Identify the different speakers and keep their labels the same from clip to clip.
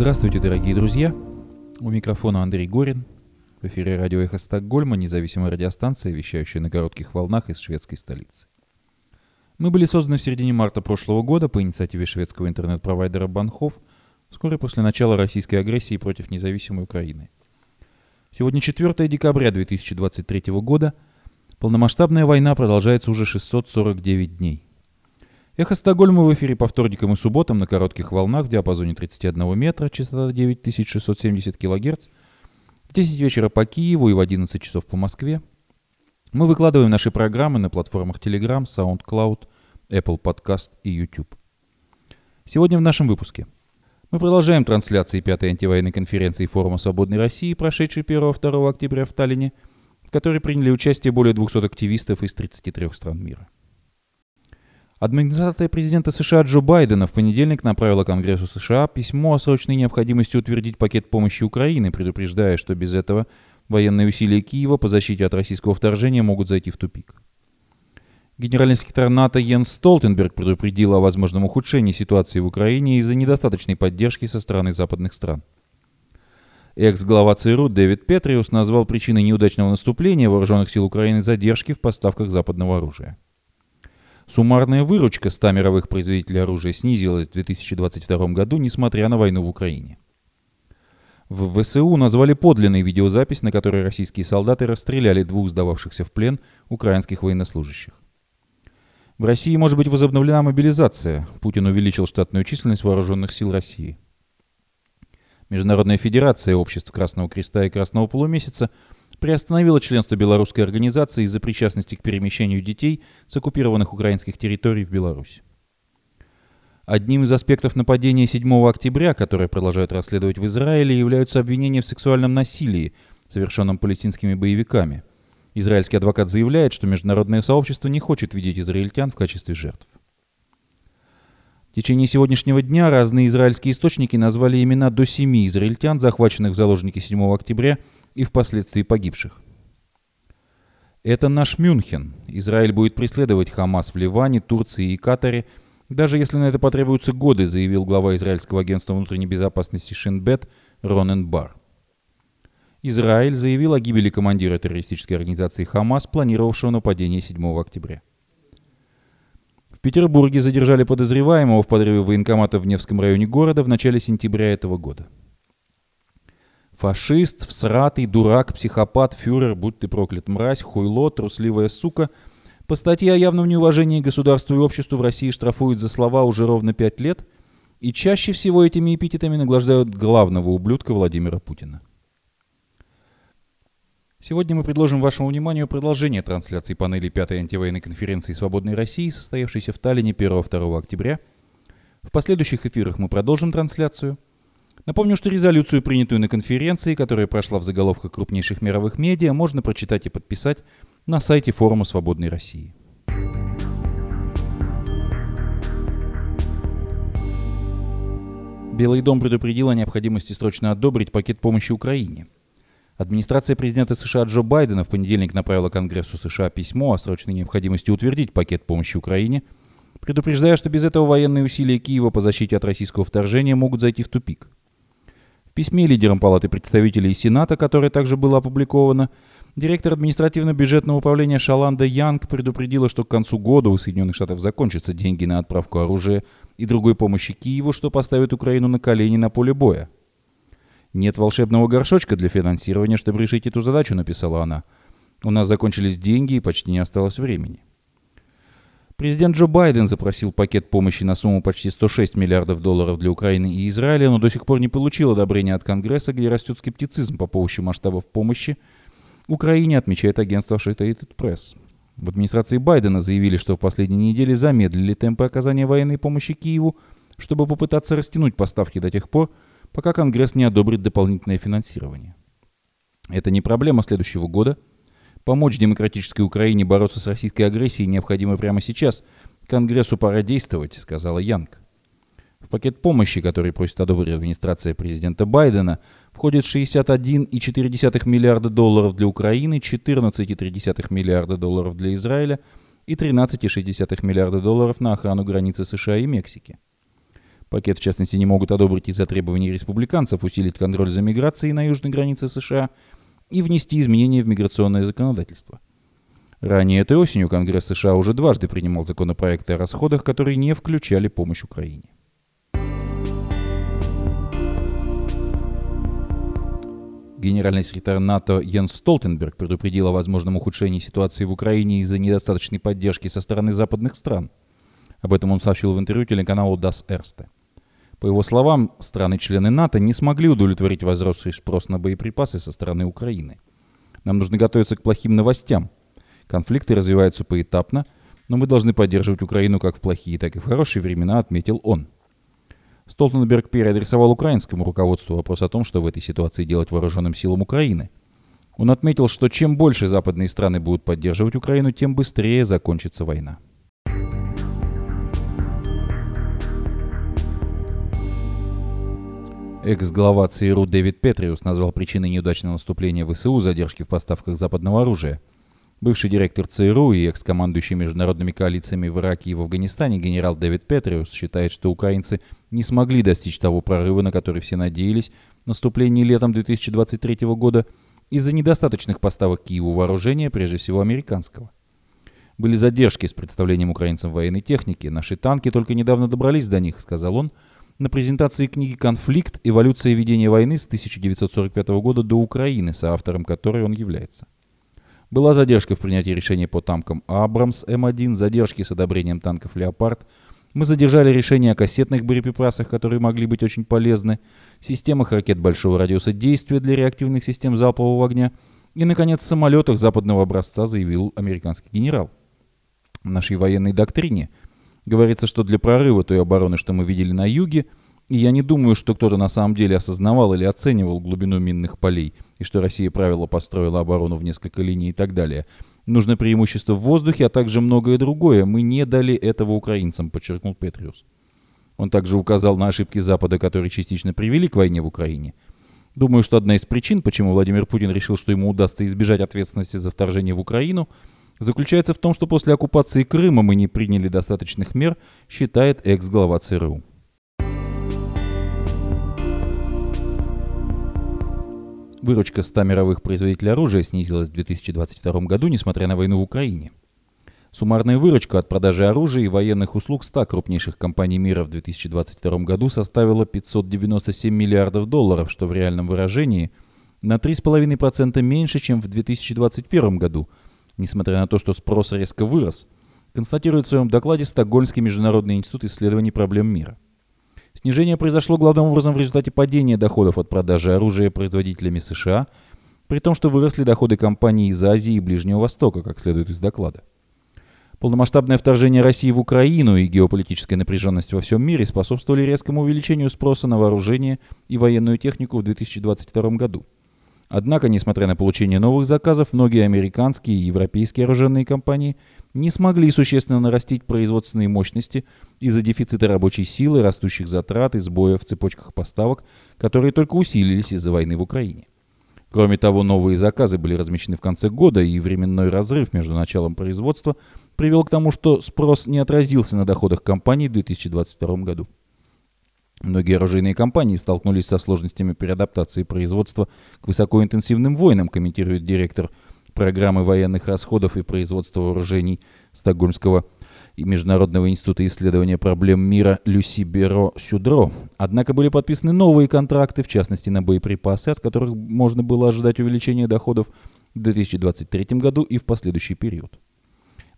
Speaker 1: Здравствуйте, дорогие друзья! У микрофона Андрей Горин. В эфире радио «Эхо Стокгольма», независимая радиостанция, вещающая на коротких волнах из шведской столицы. Мы были созданы в середине марта прошлого года по инициативе шведского интернет-провайдера Банхов, вскоре после начала российской агрессии против независимой Украины. Сегодня 4 декабря 2023 года. Полномасштабная война продолжается уже 649 дней. Эхо Стокгольма в эфире по вторникам и субботам на коротких волнах в диапазоне 31 метра, частота 9670 кГц, в 10 вечера по Киеву и в 11 часов по Москве. Мы выкладываем наши программы на платформах Telegram, SoundCloud, Apple Podcast и YouTube. Сегодня в нашем выпуске. Мы продолжаем трансляции пятой антивоенной конференции Форума Свободной России, прошедшей 1-2 октября в Таллине, в которой приняли участие более 200 активистов из 33 стран мира. Администрация президента США Джо Байдена в понедельник направила Конгрессу США письмо о срочной необходимости утвердить пакет помощи Украины, предупреждая, что без этого военные усилия Киева по защите от российского вторжения могут зайти в тупик. Генеральный секретарь НАТО Йенс Столтенберг предупредил о возможном ухудшении ситуации в Украине из-за недостаточной поддержки со стороны западных стран. Экс-глава ЦРУ Дэвид Петриус назвал причиной неудачного наступления вооруженных сил Украины задержки в поставках западного оружия. Суммарная выручка 100 мировых производителей оружия снизилась в 2022 году, несмотря на войну в Украине. В ВСУ назвали подлинной видеозапись, на которой российские солдаты расстреляли двух сдававшихся в плен украинских военнослужащих. В России может быть возобновлена мобилизация. Путин увеличил штатную численность вооруженных сил России. Международная федерация обществ Красного Креста и Красного Полумесяца – приостановила членство белорусской организации из-за причастности к перемещению детей с оккупированных украинских территорий в Беларусь. Одним из аспектов нападения 7 октября, которое продолжают расследовать в Израиле, являются обвинения в сексуальном насилии, совершенном палестинскими боевиками. Израильский адвокат заявляет, что международное сообщество не хочет видеть израильтян в качестве жертв. В течение сегодняшнего дня разные израильские источники назвали имена до семи израильтян, захваченных в заложники 7 октября – и впоследствии погибших. Это наш Мюнхен. Израиль будет преследовать Хамас в Ливане, Турции и Катаре, даже если на это потребуются годы, заявил глава израильского агентства внутренней безопасности Шинбет Ронен Бар. Израиль заявил о гибели командира террористической организации Хамас, планировавшего нападение 7 октября. В Петербурге задержали подозреваемого в подрыве военкомата в Невском районе города в начале сентября этого года. Фашист, всратый, дурак, психопат, фюрер, будь ты проклят, мразь, хуйло, трусливая сука. По статье о явном неуважении государству и обществу в России штрафуют за слова уже ровно пять лет, и чаще всего этими эпитетами награждают главного ублюдка Владимира Путина. Сегодня мы предложим вашему вниманию продолжение трансляции панели пятой антивоенной конференции «Свободной России», состоявшейся в Таллине 1-2 октября. В последующих эфирах мы продолжим трансляцию – Напомню, что резолюцию, принятую на конференции, которая прошла в заголовках крупнейших мировых медиа, можно прочитать и подписать на сайте форума «Свободной России». Белый дом предупредил о необходимости срочно одобрить пакет помощи Украине. Администрация президента США Джо Байдена в понедельник направила Конгрессу США письмо о срочной необходимости утвердить пакет помощи Украине, предупреждая, что без этого военные усилия Киева по защите от российского вторжения могут зайти в тупик – в письме лидерам Палаты представителей и Сената, которое также было опубликовано, директор административно-бюджетного управления Шаланда Янг предупредила, что к концу года у Соединенных Штатов закончатся деньги на отправку оружия и другой помощи Киеву, что поставит Украину на колени на поле боя. «Нет волшебного горшочка для финансирования, чтобы решить эту задачу», — написала она. «У нас закончились деньги и почти не осталось времени». Президент Джо Байден запросил пакет помощи на сумму почти 106 миллиардов долларов для Украины и Израиля, но до сих пор не получил одобрения от Конгресса, где растет скептицизм по поводу масштабов помощи. Украине отмечает агентство Associated Press. В администрации Байдена заявили, что в последние недели замедлили темпы оказания военной помощи Киеву, чтобы попытаться растянуть поставки до тех пор, пока Конгресс не одобрит дополнительное финансирование. Это не проблема следующего года – Помочь демократической Украине бороться с российской агрессией необходимо прямо сейчас. Конгрессу пора действовать, сказала Янг. В пакет помощи, который просит одобрить администрация президента Байдена, входит 61,4 миллиарда долларов для Украины, 14,3 миллиарда долларов для Израиля и 13,6 миллиарда долларов на охрану границы США и Мексики. Пакет, в частности, не могут одобрить из-за требований республиканцев усилить контроль за миграцией на южной границе США и внести изменения в миграционное законодательство. Ранее этой осенью Конгресс США уже дважды принимал законопроекты о расходах, которые не включали помощь Украине. Генеральный секретарь НАТО Йенс Столтенберг предупредил о возможном ухудшении ситуации в Украине из-за недостаточной поддержки со стороны западных стран. Об этом он сообщил в интервью телеканалу Das Erste. По его словам, страны-члены НАТО не смогли удовлетворить возросший спрос на боеприпасы со стороны Украины. Нам нужно готовиться к плохим новостям. Конфликты развиваются поэтапно, но мы должны поддерживать Украину как в плохие, так и в хорошие времена, отметил он. Столтенберг переадресовал украинскому руководству вопрос о том, что в этой ситуации делать вооруженным силам Украины. Он отметил, что чем больше западные страны будут поддерживать Украину, тем быстрее закончится война. Экс-глава ЦРУ Дэвид Петриус назвал причиной неудачного наступления ВСУ задержки в поставках западного оружия. Бывший директор ЦРУ и экс-командующий международными коалициями в Ираке и в Афганистане генерал Дэвид Петриус считает, что украинцы не смогли достичь того прорыва, на который все надеялись, в летом 2023 года из-за недостаточных поставок Киеву вооружения, прежде всего американского. Были задержки с представлением украинцам военной техники. Наши танки только недавно добрались до них, сказал он, на презентации книги «Конфликт. Эволюция ведения войны» с 1945 года до Украины, соавтором которой он является. Была задержка в принятии решения по танкам «Абрамс» М1, задержки с одобрением танков «Леопард», мы задержали решение о кассетных боеприпасах, которые могли быть очень полезны, системах ракет большого радиуса действия для реактивных систем залпового огня и, наконец, самолетах западного образца, заявил американский генерал. В нашей военной доктрине – Говорится, что для прорыва той обороны, что мы видели на юге, и я не думаю, что кто-то на самом деле осознавал или оценивал глубину минных полей, и что Россия правило построила оборону в несколько линий и так далее. Нужно преимущество в воздухе, а также многое другое. Мы не дали этого украинцам, подчеркнул Петриус. Он также указал на ошибки Запада, которые частично привели к войне в Украине. Думаю, что одна из причин, почему Владимир Путин решил, что ему удастся избежать ответственности за вторжение в Украину – заключается в том, что после оккупации Крыма мы не приняли достаточных мер, считает экс-глава ЦРУ. Выручка 100 мировых производителей оружия снизилась в 2022 году, несмотря на войну в Украине. Суммарная выручка от продажи оружия и военных услуг 100 крупнейших компаний мира в 2022 году составила 597 миллиардов долларов, что в реальном выражении на 3,5% меньше, чем в 2021 году – несмотря на то, что спрос резко вырос, констатирует в своем докладе Стокгольмский международный институт исследований проблем мира. Снижение произошло главным образом в результате падения доходов от продажи оружия производителями США, при том, что выросли доходы компаний из Азии и Ближнего Востока, как следует из доклада. Полномасштабное вторжение России в Украину и геополитическая напряженность во всем мире способствовали резкому увеличению спроса на вооружение и военную технику в 2022 году – Однако, несмотря на получение новых заказов, многие американские и европейские оружейные компании не смогли существенно нарастить производственные мощности из-за дефицита рабочей силы, растущих затрат и сбоев в цепочках поставок, которые только усилились из-за войны в Украине. Кроме того, новые заказы были размещены в конце года, и временной разрыв между началом производства привел к тому, что спрос не отразился на доходах компаний в 2022 году. Многие оружейные компании столкнулись со сложностями при адаптации производства к высокоинтенсивным войнам, комментирует директор программы военных расходов и производства вооружений Стокгольмского и Международного института исследования проблем мира Люси Беро Сюдро. Однако были подписаны новые контракты, в частности на боеприпасы, от которых можно было ожидать увеличения доходов в 2023 году и в последующий период.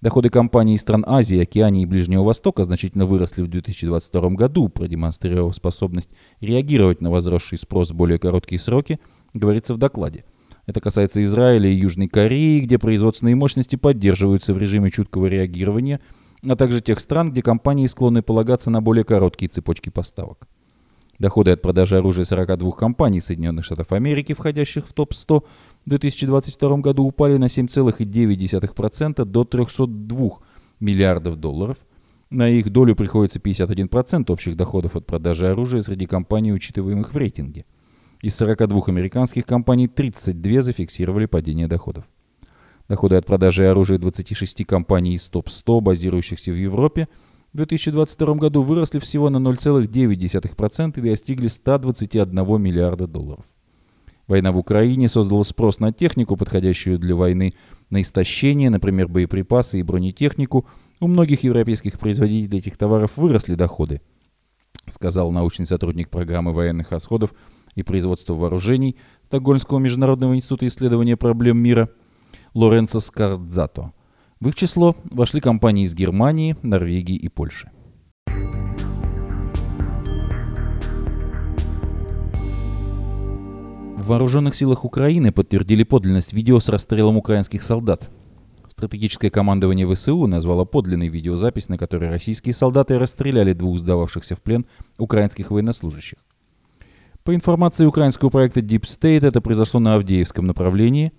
Speaker 1: Доходы компаний из стран Азии, Океании и Ближнего Востока значительно выросли в 2022 году, продемонстрировав способность реагировать на возросший спрос в более короткие сроки, говорится в докладе. Это касается Израиля и Южной Кореи, где производственные мощности поддерживаются в режиме чуткого реагирования, а также тех стран, где компании склонны полагаться на более короткие цепочки поставок. Доходы от продажи оружия 42 компаний Соединенных Штатов Америки, входящих в топ-100, в 2022 году упали на 7,9% до 302 миллиардов долларов. На их долю приходится 51% общих доходов от продажи оружия среди компаний, учитываемых в рейтинге. Из 42 американских компаний 32 зафиксировали падение доходов. Доходы от продажи оружия 26 компаний из топ-100, базирующихся в Европе, в 2022 году выросли всего на 0,9% и достигли 121 миллиарда долларов. Война в Украине создала спрос на технику, подходящую для войны, на истощение, например, боеприпасы и бронетехнику. У многих европейских производителей этих товаров выросли доходы, сказал научный сотрудник программы военных расходов и производства вооружений Стокгольмского международного института исследования проблем мира Лоренцо Скардзато. В их число вошли компании из Германии, Норвегии и Польши. В вооруженных силах Украины подтвердили подлинность видео с расстрелом украинских солдат. Стратегическое командование ВСУ назвало подлинной видеозапись, на которой российские солдаты расстреляли двух сдававшихся в плен украинских военнослужащих. По информации украинского проекта Deep State, это произошло на Авдеевском направлении.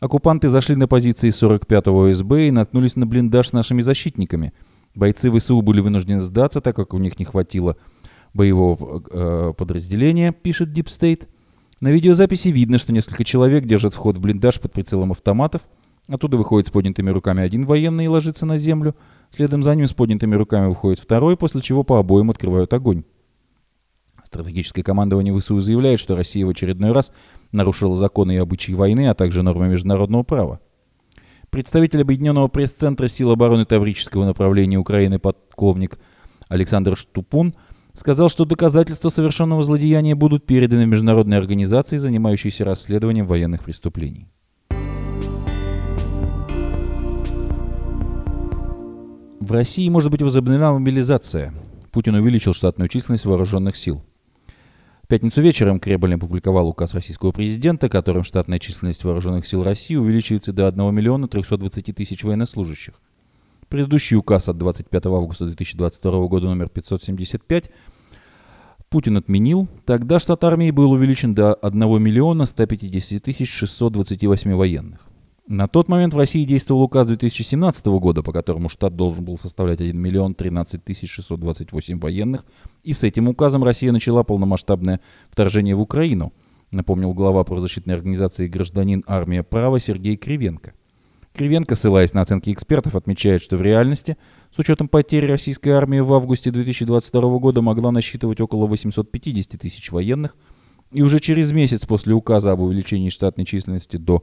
Speaker 1: Оккупанты зашли на позиции 45-го ОСБ и наткнулись на блиндаж с нашими защитниками. Бойцы ВСУ были вынуждены сдаться, так как у них не хватило боевого э, подразделения, пишет Deep State. На видеозаписи видно, что несколько человек держат вход в блиндаж под прицелом автоматов. Оттуда выходит с поднятыми руками один военный и ложится на землю. Следом за ним с поднятыми руками выходит второй, после чего по обоим открывают огонь. Стратегическое командование ВСУ заявляет, что Россия в очередной раз нарушила законы и обычаи войны, а также нормы международного права. Представитель Объединенного пресс-центра сил обороны Таврического направления Украины подполковник Александр Штупун – сказал, что доказательства совершенного злодеяния будут переданы международной организации, занимающейся расследованием военных преступлений. В России может быть возобновлена мобилизация. Путин увеличил штатную численность вооруженных сил. В пятницу вечером Кремль опубликовал указ российского президента, которым штатная численность вооруженных сил России увеличивается до 1 миллиона 320 тысяч военнослужащих. Предыдущий указ от 25 августа 2022 года номер 575 Путин отменил. Тогда штат армии был увеличен до 1 миллиона 150 тысяч 628 военных. На тот момент в России действовал указ 2017 года, по которому штат должен был составлять 1 миллион 13 тысяч 628 военных, и с этим указом Россия начала полномасштабное вторжение в Украину, напомнил глава правозащитной организации «Гражданин Армия права» Сергей Кривенко – Кривенко, ссылаясь на оценки экспертов, отмечает, что в реальности, с учетом потерь российской армии в августе 2022 года могла насчитывать около 850 тысяч военных, и уже через месяц после указа об увеличении штатной численности до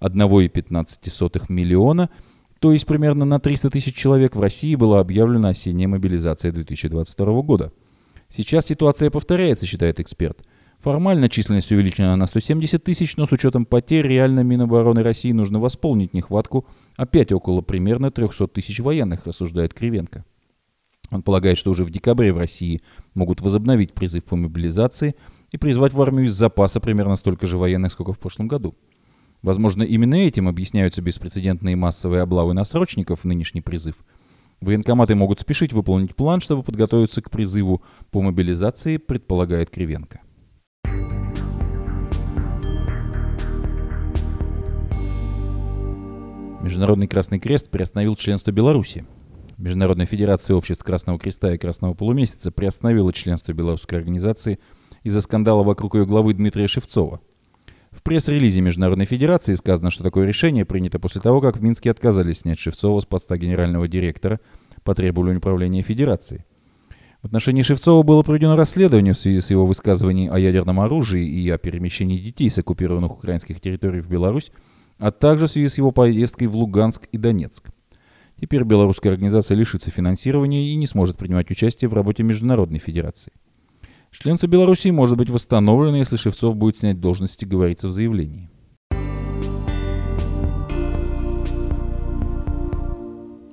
Speaker 1: 1,15 миллиона, то есть примерно на 300 тысяч человек в России была объявлена осенняя мобилизация 2022 года. Сейчас ситуация повторяется, считает эксперт – Формально численность увеличена на 170 тысяч, но с учетом потерь реально Минобороны России нужно восполнить нехватку опять около примерно 300 тысяч военных, рассуждает Кривенко. Он полагает, что уже в декабре в России могут возобновить призыв по мобилизации и призвать в армию из запаса примерно столько же военных, сколько в прошлом году. Возможно, именно этим объясняются беспрецедентные массовые облавы на срочников в нынешний призыв. Военкоматы могут спешить выполнить план, чтобы подготовиться к призыву по мобилизации, предполагает Кривенко. Международный Красный Крест приостановил членство Беларуси. Международная Федерация Обществ Красного Креста и Красного Полумесяца приостановила членство белорусской организации из-за скандала вокруг ее главы Дмитрия Шевцова. В пресс-релизе Международной Федерации сказано, что такое решение принято после того, как в Минске отказались снять Шевцова с поста генерального директора по требованию управления Федерации. В отношении Шевцова было проведено расследование в связи с его высказыванием о ядерном оружии и о перемещении детей с оккупированных украинских территорий в Беларусь а также в связи с его поездкой в Луганск и Донецк. Теперь белорусская организация лишится финансирования и не сможет принимать участие в работе Международной Федерации. Членство Беларуси может быть восстановлено, если Шевцов будет снять должности, говорится в заявлении.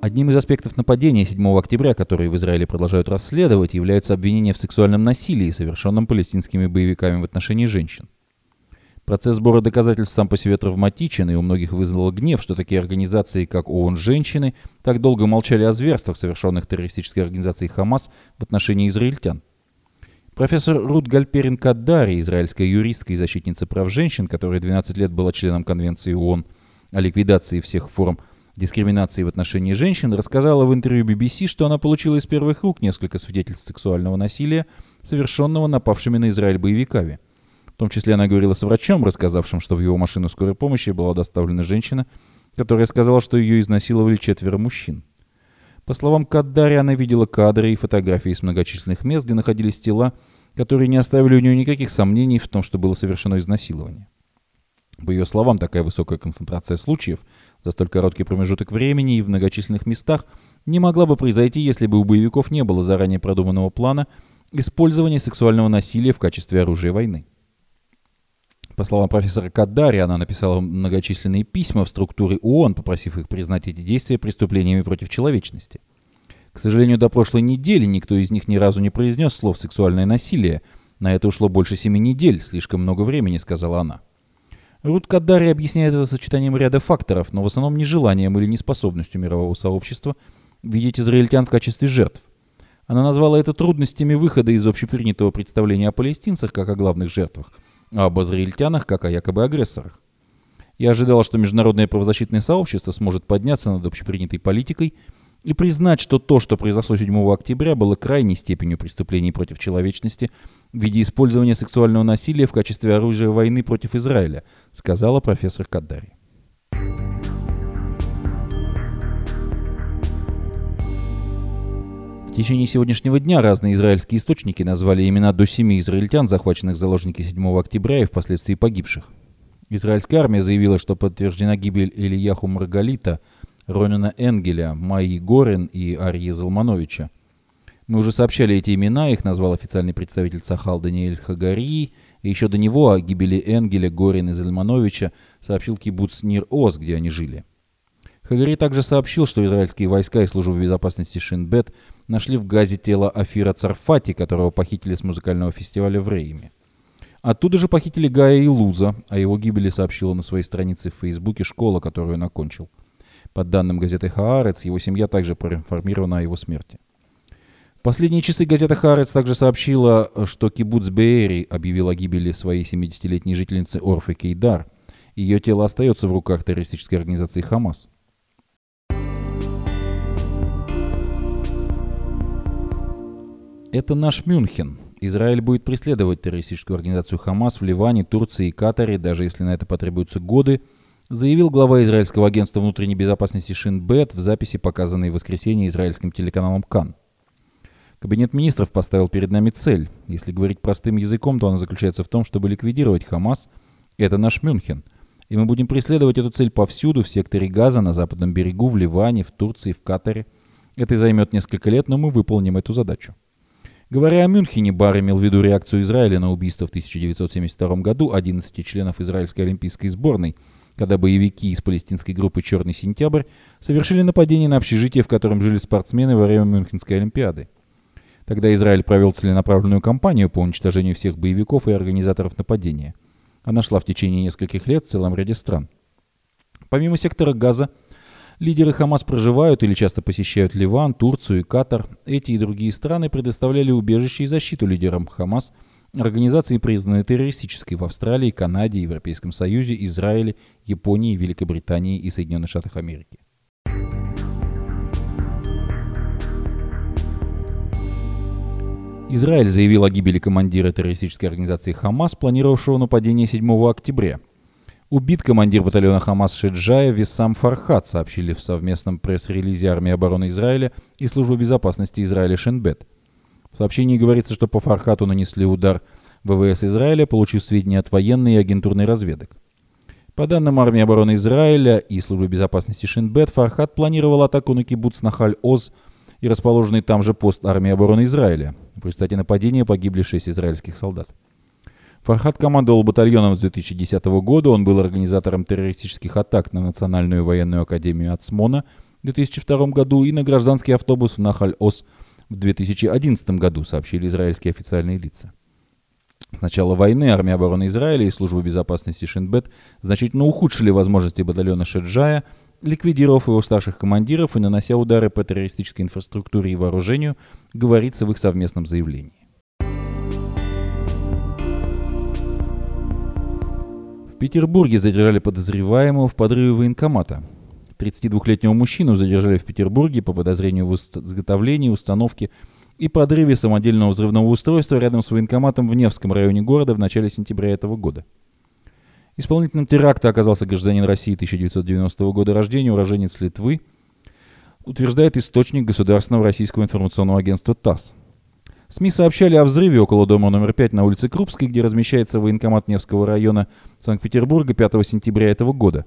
Speaker 1: Одним из аспектов нападения 7 октября, которые в Израиле продолжают расследовать, являются обвинения в сексуальном насилии, совершенном палестинскими боевиками в отношении женщин. Процесс сбора доказательств сам по себе травматичен, и у многих вызвало гнев, что такие организации, как ООН «Женщины», так долго молчали о зверствах, совершенных террористической организацией «Хамас» в отношении израильтян. Профессор Рут Гальперин Каддари, израильская юристка и защитница прав женщин, которая 12 лет была членом Конвенции ООН о ликвидации всех форм дискриминации в отношении женщин, рассказала в интервью BBC, что она получила из первых рук несколько свидетельств сексуального насилия, совершенного напавшими на Израиль боевиками – в том числе она говорила с врачом, рассказавшим, что в его машину скорой помощи была доставлена женщина, которая сказала, что ее изнасиловали четверо мужчин. По словам Каддари, она видела кадры и фотографии из многочисленных мест, где находились тела, которые не оставили у нее никаких сомнений в том, что было совершено изнасилование. По ее словам, такая высокая концентрация случаев за столь короткий промежуток времени и в многочисленных местах не могла бы произойти, если бы у боевиков не было заранее продуманного плана использования сексуального насилия в качестве оружия войны. По словам профессора Каддари, она написала многочисленные письма в структуры ООН, попросив их признать эти действия преступлениями против человечности. К сожалению, до прошлой недели никто из них ни разу не произнес слов «сексуальное насилие». На это ушло больше семи недель, слишком много времени, сказала она. Рут Каддари объясняет это сочетанием ряда факторов, но в основном нежеланием или неспособностью мирового сообщества видеть израильтян в качестве жертв. Она назвала это трудностями выхода из общепринятого представления о палестинцах как о главных жертвах – а об израильтянах как о якобы агрессорах. Я ожидал, что международное правозащитное сообщество сможет подняться над общепринятой политикой и признать, что то, что произошло 7 октября, было крайней степенью преступлений против человечности в виде использования сексуального насилия в качестве оружия войны против Израиля, сказала профессор Каддари. В течение сегодняшнего дня разные израильские источники назвали имена до семи израильтян, захваченных в заложники 7 октября и впоследствии погибших. Израильская армия заявила, что подтверждена гибель Ильяху Маргалита, Ронина Энгеля, Майи Горин и Арьи Залмановича. Мы уже сообщали эти имена, их назвал официальный представитель Сахал Даниэль Хагари, и еще до него о гибели Энгеля, Горин и Зальмановича сообщил кибуц Нир-Оз, где они жили. Хагари также сообщил, что израильские войска и служба безопасности Шинбет нашли в газе тело Афира Царфати, которого похитили с музыкального фестиваля в Рейме. Оттуда же похитили Гая и Луза, о его гибели сообщила на своей странице в Фейсбуке школа, которую он окончил. По данным газеты «Хаарец», его семья также проинформирована о его смерти. В последние часы газета «Хаарец» также сообщила, что кибуц Беэри объявил о гибели своей 70-летней жительницы Орфы Кейдар. Ее тело остается в руках террористической организации «Хамас». Это наш Мюнхен. Израиль будет преследовать террористическую организацию Хамас в Ливане, Турции и Катаре, даже если на это потребуются годы, заявил глава израильского агентства внутренней безопасности Шинбет в записи, показанной в воскресенье израильским телеканалом Кан. Кабинет министров поставил перед нами цель. Если говорить простым языком, то она заключается в том, чтобы ликвидировать Хамас. Это наш Мюнхен. И мы будем преследовать эту цель повсюду, в секторе Газа, на западном берегу, в Ливане, в Турции, в Катаре. Это займет несколько лет, но мы выполним эту задачу. Говоря о Мюнхене, Бар имел в виду реакцию Израиля на убийство в 1972 году 11 членов израильской олимпийской сборной, когда боевики из палестинской группы «Черный сентябрь» совершили нападение на общежитие, в котором жили спортсмены во время Мюнхенской Олимпиады. Тогда Израиль провел целенаправленную кампанию по уничтожению всех боевиков и организаторов нападения. Она шла в течение нескольких лет в целом ряде стран. Помимо сектора Газа, Лидеры Хамас проживают или часто посещают Ливан, Турцию и Катар. Эти и другие страны предоставляли убежище и защиту лидерам Хамас, организации, признанные террористической в Австралии, Канаде, Европейском Союзе, Израиле, Японии, Великобритании и Соединенных Штатах Америки. Израиль заявил о гибели командира террористической организации Хамас, планировавшего нападение 7 октября. Убит командир батальона Хамас Шиджая Виссам Фархат, сообщили в совместном пресс-релизе армии обороны Израиля и службы безопасности Израиля Шенбет. В сообщении говорится, что по Фархату нанесли удар ВВС Израиля, получив сведения от военной и агентурной разведок. По данным армии обороны Израиля и службы безопасности Шинбет, Фархат планировал атаку на кибуц Нахаль-Оз и расположенный там же пост армии обороны Израиля. В результате нападения погибли шесть израильских солдат. Фархат командовал батальоном с 2010 года. Он был организатором террористических атак на Национальную военную академию Ацмона в 2002 году и на гражданский автобус в Нахаль-Ос в 2011 году, сообщили израильские официальные лица. С начала войны армия обороны Израиля и служба безопасности Шинбет значительно ухудшили возможности батальона Шеджая, ликвидировав его старших командиров и нанося удары по террористической инфраструктуре и вооружению, говорится в их совместном заявлении. В Петербурге задержали подозреваемого в подрыве военкомата. 32-летнего мужчину задержали в Петербурге по подозрению в изготовлении, установке и подрыве самодельного взрывного устройства рядом с военкоматом в Невском районе города в начале сентября этого года. Исполнителем теракта оказался гражданин России 1990 года рождения, уроженец Литвы. утверждает источник Государственного российского информационного агентства ТАСС. СМИ сообщали о взрыве около дома номер 5 на улице Крупской, где размещается военкомат Невского района Санкт-Петербурга 5 сентября этого года.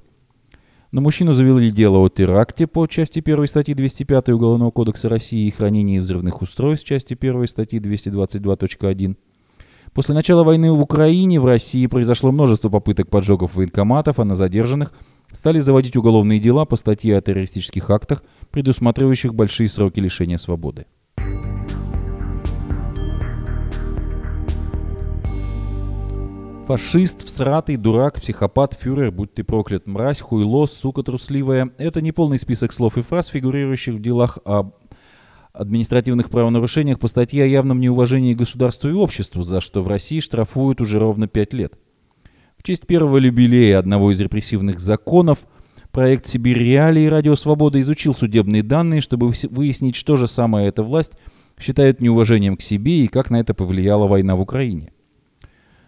Speaker 1: На мужчину завели дело о теракте по части 1 статьи 205 Уголовного кодекса России и хранении взрывных устройств части 1 статьи 222.1. После начала войны в Украине в России произошло множество попыток поджогов военкоматов, а на задержанных стали заводить уголовные дела по статье о террористических актах, предусматривающих большие сроки лишения свободы. Фашист, всратый, дурак, психопат, фюрер, будь ты проклят, мразь, хуйло, сука трусливая – это не полный список слов и фраз, фигурирующих в делах об административных правонарушениях по статье о явном неуважении государству и обществу, за что в России штрафуют уже ровно пять лет. В честь первого юбилея одного из репрессивных законов проект «Сибирь Реалии» Радио Свобода изучил судебные данные, чтобы выяснить, что же самая эта власть считает неуважением к себе и как на это повлияла война в Украине.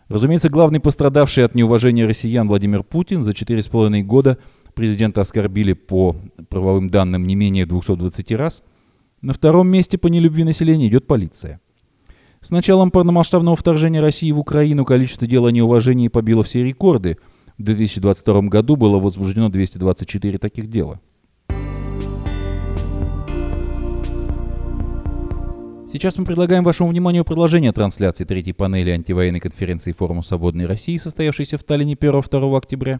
Speaker 1: Разумеется, главный пострадавший от неуважения россиян Владимир Путин за четыре с половиной года президента оскорбили по правовым данным не менее 220 раз. На втором месте по нелюбви населения идет полиция. С началом полномасштабного вторжения России в Украину количество дел о неуважении побило все рекорды. В 2022 году было возбуждено 224 таких дела. Сейчас мы предлагаем вашему вниманию продолжение трансляции третьей панели антивоенной конференции Форума Свободной России, состоявшейся в Таллине 1-2 октября.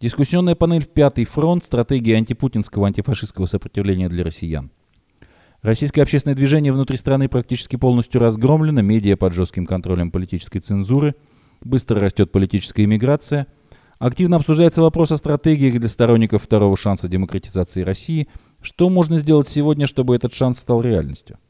Speaker 1: Дискуссионная панель «Пятый фронт. Стратегия антипутинского антифашистского сопротивления для россиян». Российское общественное движение внутри страны практически полностью разгромлено, медиа под жестким контролем политической цензуры, быстро растет политическая иммиграция, активно обсуждается вопрос о стратегиях для сторонников второго шанса демократизации России, что можно сделать сегодня, чтобы этот шанс стал реальностью.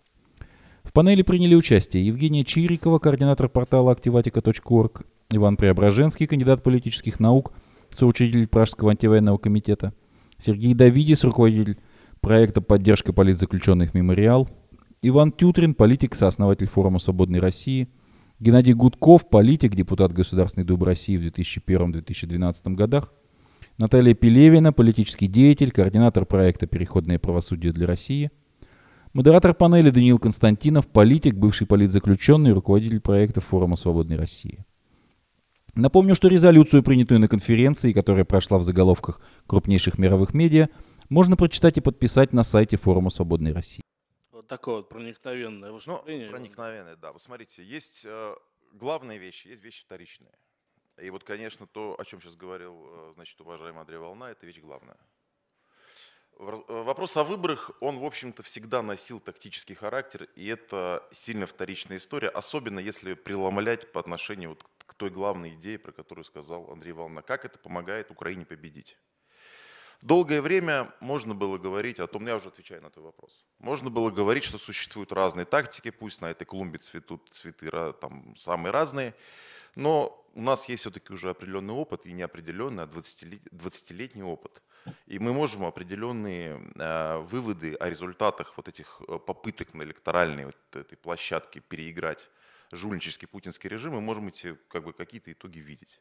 Speaker 1: Панели приняли участие Евгения Чирикова, координатор портала activatica.org, Иван Преображенский, кандидат политических наук, соучредитель Пражского антивоенного комитета, Сергей Давидис, руководитель проекта «Поддержка политзаключенных Мемориал», Иван Тютрин, политик, сооснователь форума «Свободной России», Геннадий Гудков, политик, депутат Государственной Думы России в 2001-2012 годах, Наталья Пелевина, политический деятель, координатор проекта «Переходное правосудие для России», Модератор панели Даниил Константинов, политик, бывший политзаключенный, руководитель проекта Форума Свободной России. Напомню, что резолюцию, принятую на конференции, которая прошла в заголовках крупнейших мировых медиа, можно прочитать и подписать на сайте Форума Свободной России.
Speaker 2: Вот такое вот проникновенное
Speaker 3: Ну, проникновенное, да. Вот смотрите, есть э, главные вещи, есть вещи вторичные. И вот, конечно, то, о чем сейчас говорил, э, значит, уважаемый Андрей Волна, это вещь главная. Э, Вопрос о выборах, он, в общем-то, всегда носил тактический характер, и это сильно вторичная история, особенно если преломлять по отношению вот к той главной идее, про которую сказал Андрей Волна. Как это помогает Украине победить? Долгое время можно было говорить о том, я уже отвечаю на твой вопрос, можно было говорить, что существуют разные тактики, пусть на этой клумбе цветут цветы там, самые разные, но у нас есть все-таки уже определенный опыт, и не определенный, а 20-лет- 20-летний опыт. И мы можем определенные э, выводы о результатах вот этих э, попыток на электоральной вот этой площадке переиграть жульнический путинский режим, мы можем эти как бы какие-то итоги видеть.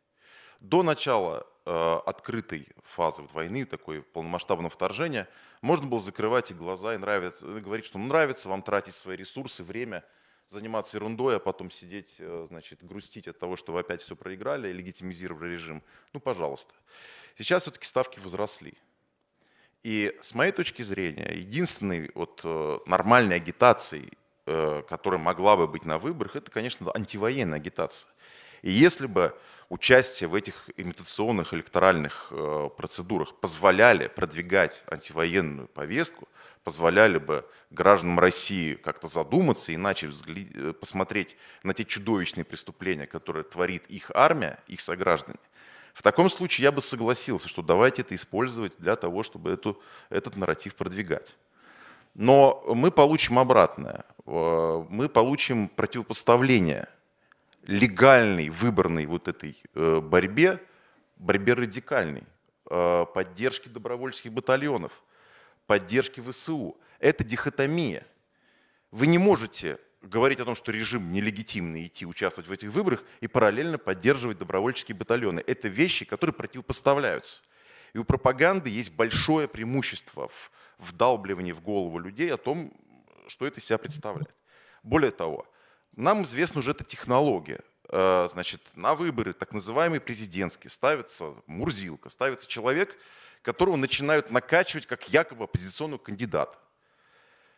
Speaker 3: До начала э, открытой фазы вот войны, такой полномасштабного вторжения, можно было закрывать и глаза и нравится, и говорить, что нравится вам тратить свои ресурсы, время, заниматься ерундой, а потом сидеть, э, значит, грустить от того, что вы опять все проиграли, легитимизировали режим. Ну, пожалуйста. Сейчас все-таки ставки возросли. И с моей точки зрения, единственной вот э, нормальной агитацией, э, которая могла бы быть на выборах, это, конечно, антивоенная агитация. И если бы участие в этих имитационных электоральных процедурах позволяли продвигать антивоенную повестку, позволяли бы гражданам России как-то задуматься, иначе взгля- э, посмотреть на те чудовищные преступления, которые творит их армия, их сограждане, в таком случае я бы согласился, что давайте это использовать для того, чтобы эту, этот нарратив продвигать. Но мы получим обратное. Э, Мы получим противопоставление легальной, выборной вот этой э, борьбе, борьбе радикальной, поддержки добровольческих батальонов, поддержки ВСУ. Это дихотомия. Вы не можете говорить о том, что режим нелегитимный идти участвовать в этих выборах и параллельно поддерживать добровольческие батальоны. Это вещи, которые противопоставляются. И у пропаганды есть большое преимущество в, вдалбливание в голову людей о том, что это из себя представляет. Более того, нам известна уже эта технология. Э, значит, на выборы, так называемые президентские, ставится Мурзилка, ставится человек, которого начинают накачивать как якобы оппозиционного кандидата.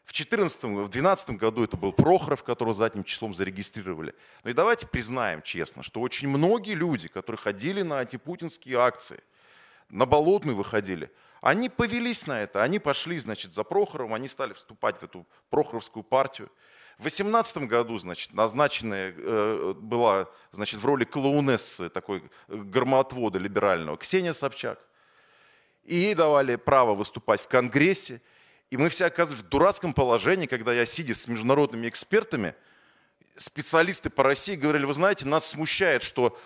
Speaker 3: В 2014, в 2012 году это был Прохоров, которого задним числом зарегистрировали. Ну и давайте признаем честно, что очень многие люди, которые ходили на антипутинские акции, на Болотную выходили, они повелись на это, они пошли, значит, за Прохоровым, они стали вступать в эту Прохоровскую партию. В 2018 году, значит, назначенная э, была, значит, в роли клоунессы такой э, громоотвода либерального Ксения Собчак. И ей давали право выступать в Конгрессе. И мы все оказывались в дурацком положении, когда я, сидя с международными экспертами, специалисты по России говорили, вы знаете, нас смущает, что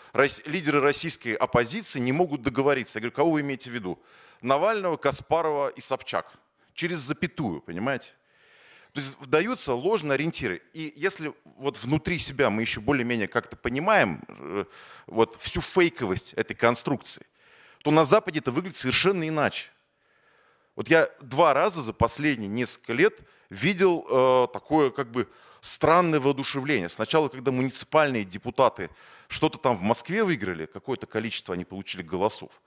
Speaker 3: лидеры российской оппозиции не могут договориться. Я говорю, кого вы имеете в виду? Навального, Каспарова и Собчак. Через запятую, понимаете? То есть даются ложные ориентиры. И если вот внутри себя мы еще более-менее как-то понимаем э, вот всю фейковость этой конструкции, то на Западе это выглядит совершенно иначе. Вот я два раза за последние несколько лет видел э, такое как бы странное воодушевление. Сначала, когда муниципальные депутаты что-то там в Москве выиграли, какое-то количество они получили голосов.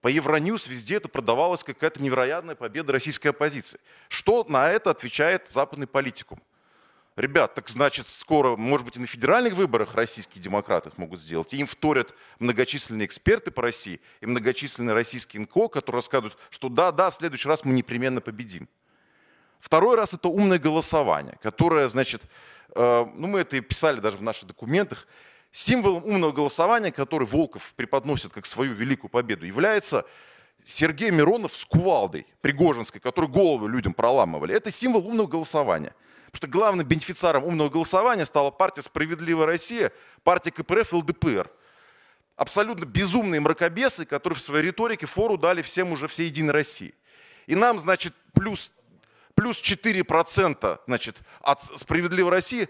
Speaker 3: По Евроньюз везде это продавалось как какая-то невероятная победа российской оппозиции. Что на это отвечает западный политикум? Ребят, так значит, скоро, может быть, и на федеральных выборах российские демократы их могут сделать. И им вторят многочисленные эксперты по России и многочисленные российские НКО, которые рассказывают, что да, да, в следующий раз мы непременно победим. Второй раз это умное голосование, которое, значит, э, ну мы это и писали даже в наших документах, Символом умного голосования, который Волков преподносит как свою великую победу, является Сергей Миронов с кувалдой Пригожинской, который головы людям проламывали. Это символ умного голосования. Потому что главным бенефициаром умного голосования стала партия «Справедливая Россия», партия КПРФ и ЛДПР. Абсолютно безумные мракобесы, которые в своей риторике фору дали всем уже всей Единой России. И нам, значит, плюс плюс 4% значит, от «Справедливой России»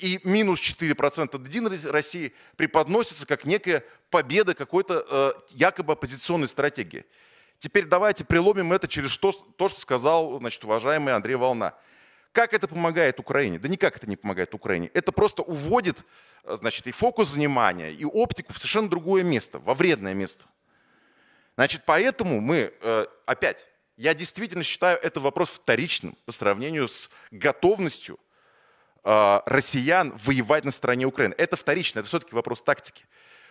Speaker 3: и минус 4% от «Единой России» преподносится как некая победа какой-то э, якобы оппозиционной стратегии. Теперь давайте приломим это через то что сказал значит, уважаемый Андрей Волна. Как это помогает Украине? Да никак это не помогает Украине. Это просто уводит э, значит, и фокус внимания, и оптику в совершенно другое место, во вредное место. Значит, поэтому мы, э, опять, я действительно считаю это вопрос вторичным по сравнению с готовностью э, россиян воевать на стороне Украины. Это вторично, это все-таки вопрос тактики.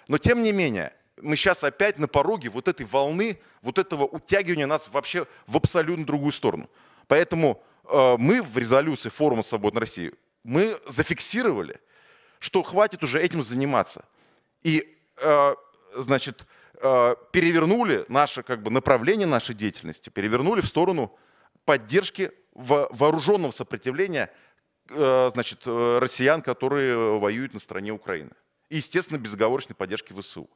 Speaker 3: Но тем не менее, мы сейчас опять на пороге вот этой волны, вот этого утягивания нас вообще в абсолютно другую сторону. Поэтому мы в резолюции форума «Свободной России» мы зафиксировали, что хватит уже этим заниматься. И, э, значит, Э, перевернули наше как бы, направление нашей деятельности, перевернули в сторону поддержки вооруженного сопротивления э, значит, э, россиян, которые воюют на стороне Украины. И, естественно, безоговорочной поддержки ВСУ.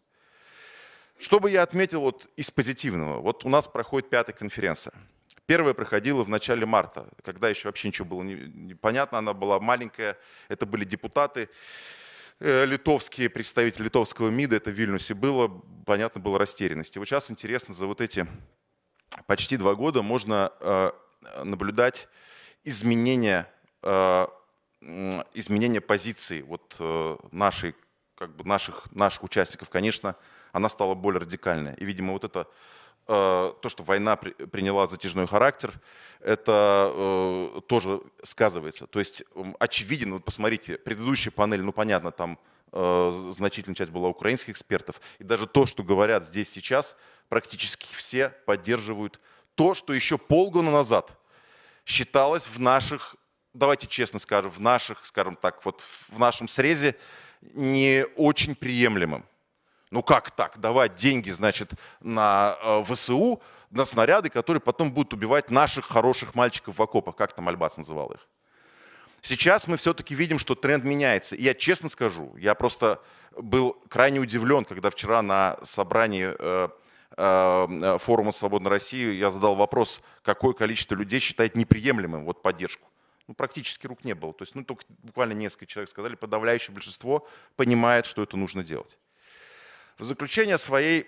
Speaker 3: Что бы я отметил вот из позитивного? Вот у нас проходит пятая конференция. Первая проходила в начале марта, когда еще вообще ничего было непонятно, она была маленькая, это были депутаты. Э, литовские представители литовского МИДа, это в Вильнюсе было, понятно, было растерянность. И вот сейчас интересно, за вот эти почти два года можно э, наблюдать изменения, э, изменения позиции вот нашей, как бы наших, наших участников. Конечно, она стала более радикальной. И, видимо, вот это то, что война приняла затяжной характер, это э, тоже сказывается. То есть очевиден, вот посмотрите, предыдущая панель, ну понятно, там э, значительная часть была украинских экспертов, и даже то, что говорят здесь сейчас, практически все поддерживают то, что еще полгода назад считалось в наших, давайте честно скажем, в наших, скажем так, вот в нашем срезе не очень приемлемым. Ну как так? Давать деньги, значит, на э, ВСУ, на снаряды, которые потом будут убивать наших хороших мальчиков в окопах, как там Альбац называл их. Сейчас мы все-таки видим, что тренд меняется. И я честно скажу, я просто был крайне удивлен, когда вчера на собрании э, э, форума «Свободной России» я задал вопрос, какое количество людей считает неприемлемым вот поддержку. Ну, практически рук не было. То есть, ну, только буквально несколько человек сказали, подавляющее большинство понимает, что это нужно делать. В заключение своей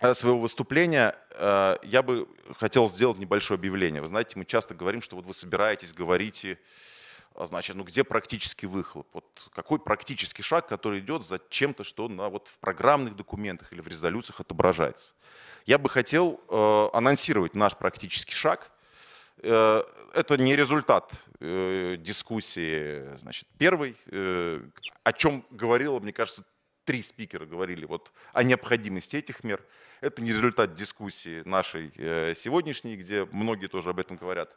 Speaker 3: э, своего выступления э, я бы хотел сделать небольшое объявление. Вы знаете, мы часто говорим, что вот вы собираетесь, говорите, а, значит, ну где практический выхлоп? Вот какой практический шаг, который идет за чем-то, что на, вот в программных документах или в резолюциях отображается? Я бы хотел э, анонсировать наш практический шаг. Это не результат дискуссии, значит, первой, о чем говорила, мне кажется, три спикера говорили вот о необходимости этих мер. Это не результат дискуссии нашей э, сегодняшней, где многие тоже об этом говорят.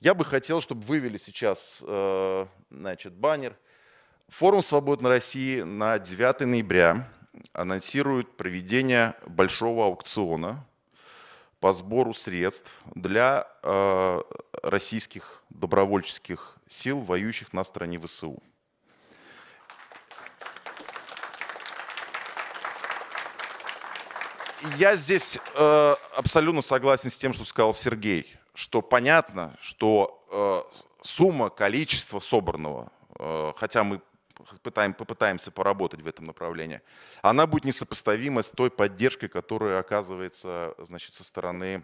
Speaker 3: Я бы хотел, чтобы вывели сейчас э, значит, баннер. Форум «Свободной России» на 9 ноября анонсирует проведение большого аукциона по сбору средств для э, российских добровольческих сил, воюющих на стороне ВСУ. Я здесь э, абсолютно согласен с тем, что сказал Сергей, что понятно, что э, сумма, количество собранного, э, хотя мы пытаем, попытаемся поработать в этом направлении, она будет несопоставима с той поддержкой, которая оказывается значит, со стороны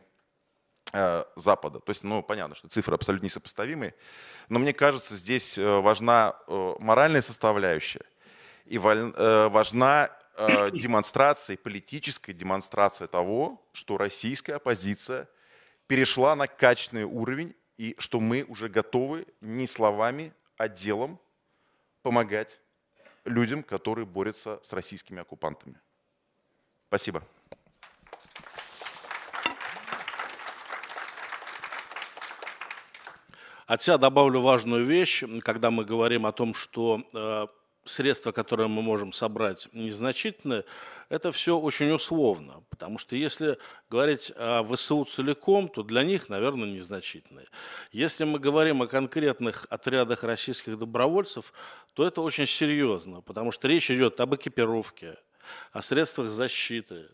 Speaker 3: э, Запада. То есть, ну, понятно, что цифры абсолютно несопоставимые, но мне кажется, здесь э, важна э, моральная составляющая и важна демонстрация, политическая демонстрация того, что российская оппозиция перешла на качественный уровень и что мы уже готовы не словами, а делом помогать людям, которые борются с российскими оккупантами. Спасибо.
Speaker 2: От себя добавлю важную вещь, когда мы говорим о том, что э, средства, которые мы можем собрать, незначительны, это все очень условно. Потому что если говорить о ВСУ целиком, то для них, наверное, незначительные. Если мы говорим о конкретных отрядах российских добровольцев, то это очень серьезно, потому что речь идет об экипировке, о средствах защиты,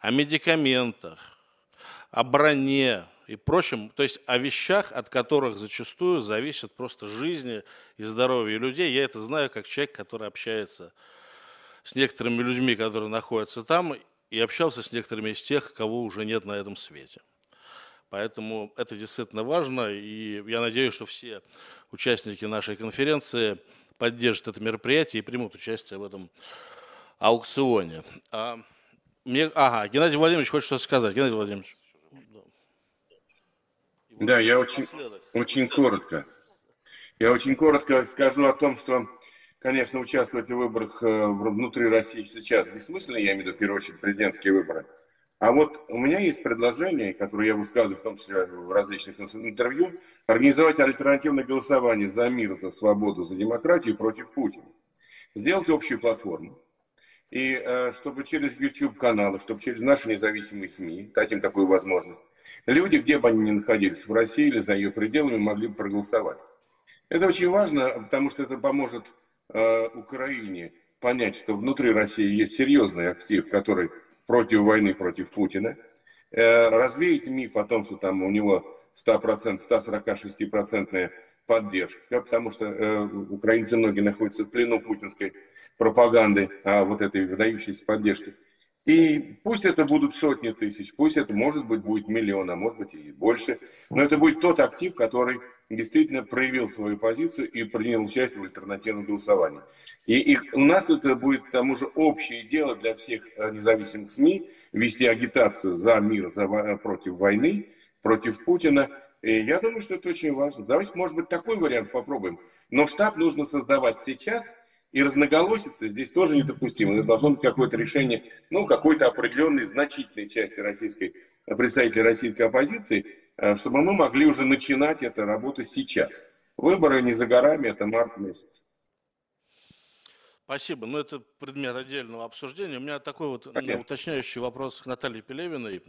Speaker 2: о медикаментах, о броне, и прочим, то есть о вещах, от которых зачастую зависит просто жизни и здоровье людей. Я это знаю как человек, который общается с некоторыми людьми, которые находятся там, и общался с некоторыми из тех, кого уже нет на этом свете. Поэтому это действительно важно, и я надеюсь, что все участники нашей конференции поддержат это мероприятие и примут участие в этом аукционе. А, мне, ага, Геннадий Владимирович хочет что-то сказать. Геннадий Владимирович.
Speaker 4: Да, я очень, очень коротко. Я очень коротко скажу о том, что, конечно, участвовать в выборах э, внутри России сейчас бессмысленно, я имею в виду, в первую очередь, президентские выборы. А вот у меня есть предложение, которое я высказываю, в том числе в различных интервью, организовать альтернативное голосование за мир, за свободу, за демократию против Путина. Сделать общую платформу. И э, чтобы через YouTube-каналы, чтобы через наши независимые СМИ дать им такую возможность, люди, где бы они ни находились, в России или за ее пределами, могли бы проголосовать. Это очень важно, потому что это поможет э, Украине понять, что внутри России есть серьезный актив, который против войны, против Путина, э, развеять миф о том, что там у него 100%, 146% поддержка, потому что э, украинцы многие находятся в плену путинской пропаганды, а вот этой выдающейся поддержки. И пусть это будут сотни тысяч, пусть это, может быть, будет миллион, а может быть и больше, но это будет тот актив, который действительно проявил свою позицию и принял участие в альтернативном голосовании. И, и у нас это будет, к тому же, общее дело для всех э, независимых СМИ, вести агитацию за мир, за, против войны, против Путина. И я думаю, что это очень важно. Давайте, может быть, такой вариант попробуем. Но штаб нужно создавать сейчас – и разноголосица здесь тоже недопустимо. Это должно быть какое-то решение, ну, какой-то определенной значительной части российской, представителей российской оппозиции, э, чтобы мы могли уже начинать эту работу сейчас. Выборы не за горами, это март месяц.
Speaker 2: Спасибо. Ну, это предмет отдельного обсуждения. У меня такой вот Конечно. уточняющий вопрос к Наталье Пелевиной.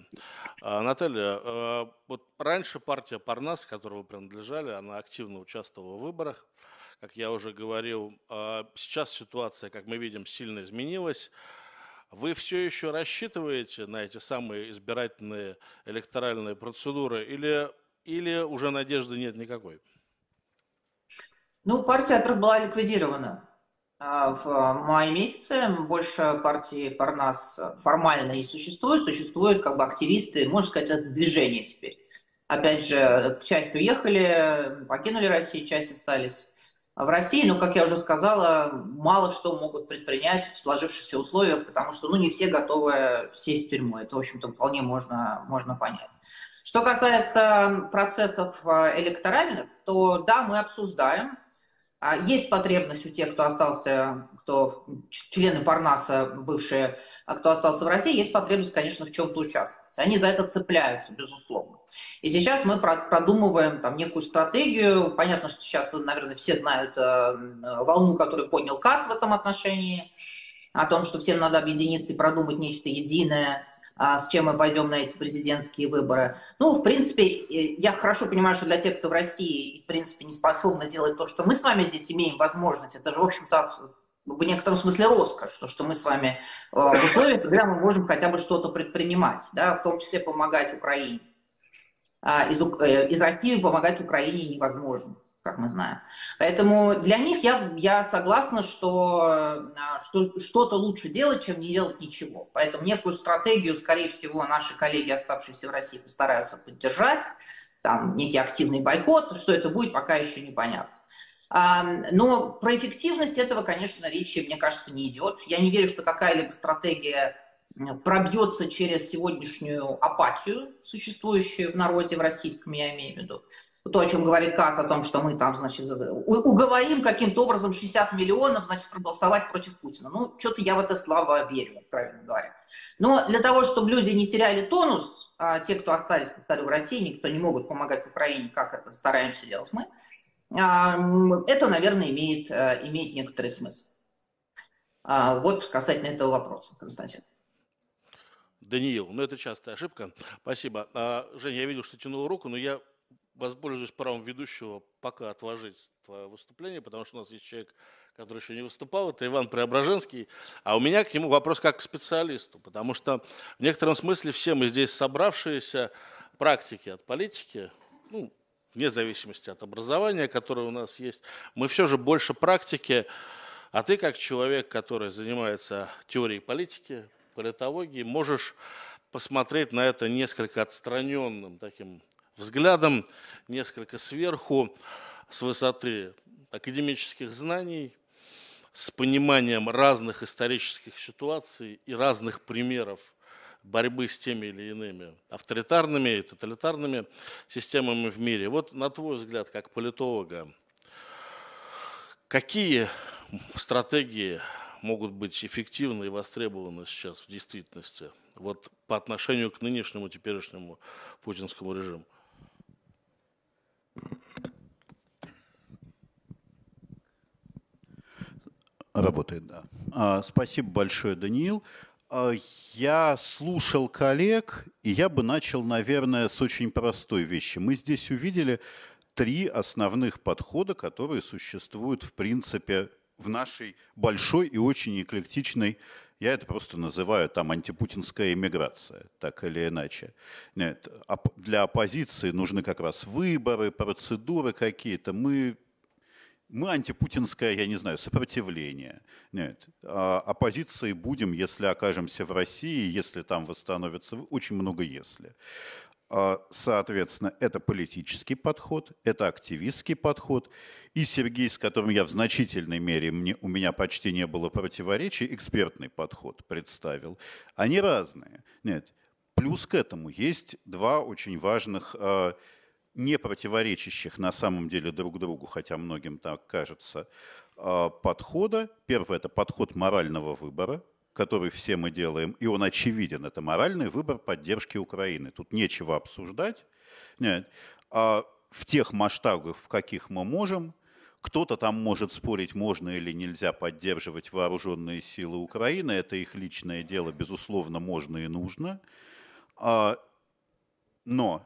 Speaker 2: А, Наталья, а, вот раньше партия Парнас, к которой вы принадлежали, она активно участвовала в выборах как я уже говорил. А, сейчас ситуация, как мы видим, сильно изменилась. Вы все еще рассчитываете на эти самые избирательные электоральные процедуры или, или уже надежды нет никакой?
Speaker 5: Ну, партия, была ликвидирована. А, в мае месяце больше партии Парнас формально не существует, существуют как бы активисты, можно сказать, это движение теперь. Опять же, часть уехали, покинули Россию, часть остались в России, но, как я уже сказала, мало что могут предпринять в сложившихся условиях, потому что ну, не все готовы сесть в тюрьму. Это, в общем-то, вполне можно, можно понять. Что касается процессов э, электоральных, то да, мы обсуждаем. А, есть потребность у тех, кто остался, кто члены Парнаса бывшие, а кто остался в России, есть потребность, конечно, в чем-то участвовать. Они за это цепляются, безусловно. И сейчас мы продумываем там некую стратегию. Понятно, что сейчас, вы, наверное, все знают э, волну, которую поднял КАЦ в этом отношении, о том, что всем надо объединиться и продумать нечто единое – а, с чем мы пойдем на эти президентские выборы. Ну, в принципе, я хорошо понимаю, что для тех, кто в России, в принципе, не способны делать то, что мы с вами здесь имеем возможность, это же, в общем-то, в некотором смысле роскошь, то, что мы с вами э, в условиях, когда мы можем хотя бы что-то предпринимать, да, в том числе помогать Украине. А из, э, из России помогать Украине невозможно как мы знаем. Поэтому для них я, я согласна, что, э, что что-то лучше делать, чем не делать ничего. Поэтому некую стратегию, скорее всего, наши коллеги, оставшиеся в России, постараются поддержать. Там некий активный бойкот, что это будет, пока еще непонятно. Но про эффективность этого, конечно, речи, мне кажется, не идет. Я не верю, что какая-либо стратегия пробьется через сегодняшнюю апатию, существующую в народе в российском, я имею в виду то, о чем говорит КАС, о том, что мы там, значит, уговорим каким-то образом 60 миллионов, значит, проголосовать против Путина. Ну, что-то я в это слабо верю, правильно говоря. Но для того, чтобы люди не теряли тонус, а те, кто остались, повторю, в России, никто не могут помогать Украине, как это стараемся делать мы, а, это, наверное, имеет, э, имеет некоторый смысл. А, вот касательно этого вопроса, Константин.
Speaker 2: Даниил, ну это частая ошибка. Спасибо. Женя, я видел, что тянул руку, но я воспользуюсь правом ведущего пока отложить твое выступление, потому что у нас есть человек, который еще не выступал, это Иван Преображенский, а у меня к нему вопрос как к специалисту, потому что в некотором смысле все мы здесь собравшиеся практики от политики, ну, вне зависимости от образования, которое у нас есть, мы все же больше практики, а ты как человек, который занимается теорией политики, политологией, можешь посмотреть на это несколько отстраненным таким взглядом несколько сверху, с высоты академических знаний, с пониманием разных исторических ситуаций и разных примеров борьбы с теми или иными авторитарными и тоталитарными системами в мире. Вот на твой взгляд, как политолога, какие стратегии могут быть эффективны и востребованы сейчас в действительности вот по отношению к нынешнему теперешнему путинскому режиму?
Speaker 6: Работает, да. А, спасибо большое, Даниил. А, я слушал коллег, и я бы начал, наверное, с очень простой вещи. Мы здесь увидели три основных подхода, которые существуют, в принципе, в нашей большой и очень эклектичной, я это просто называю там антипутинская иммиграция, так или иначе. Нет, для оппозиции нужны как раз выборы, процедуры какие-то. Мы мы антипутинское, я не знаю, сопротивление. Нет. А оппозиции будем, если окажемся в России, если там восстановится, очень много если. А, соответственно, это политический подход, это активистский подход. И Сергей, с которым я в значительной мере, мне, у меня почти не было противоречий, экспертный подход представил. Они разные. Нет. Плюс к этому есть два очень важных а, не противоречащих на самом деле друг другу, хотя многим так кажется, а, подхода. Первое – это подход морального выбора, который все мы делаем, и он очевиден. Это моральный выбор поддержки Украины. Тут нечего обсуждать. Нет. А в тех масштабах, в каких мы можем, кто-то там может спорить, можно или нельзя поддерживать вооруженные силы Украины. Это их личное дело, безусловно, можно и нужно. А, но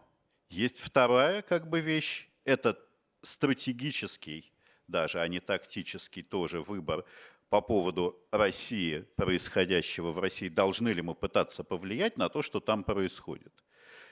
Speaker 6: есть вторая как бы вещь, это стратегический, даже, а не тактический тоже выбор по поводу России, происходящего в России. Должны ли мы пытаться повлиять на то, что там происходит?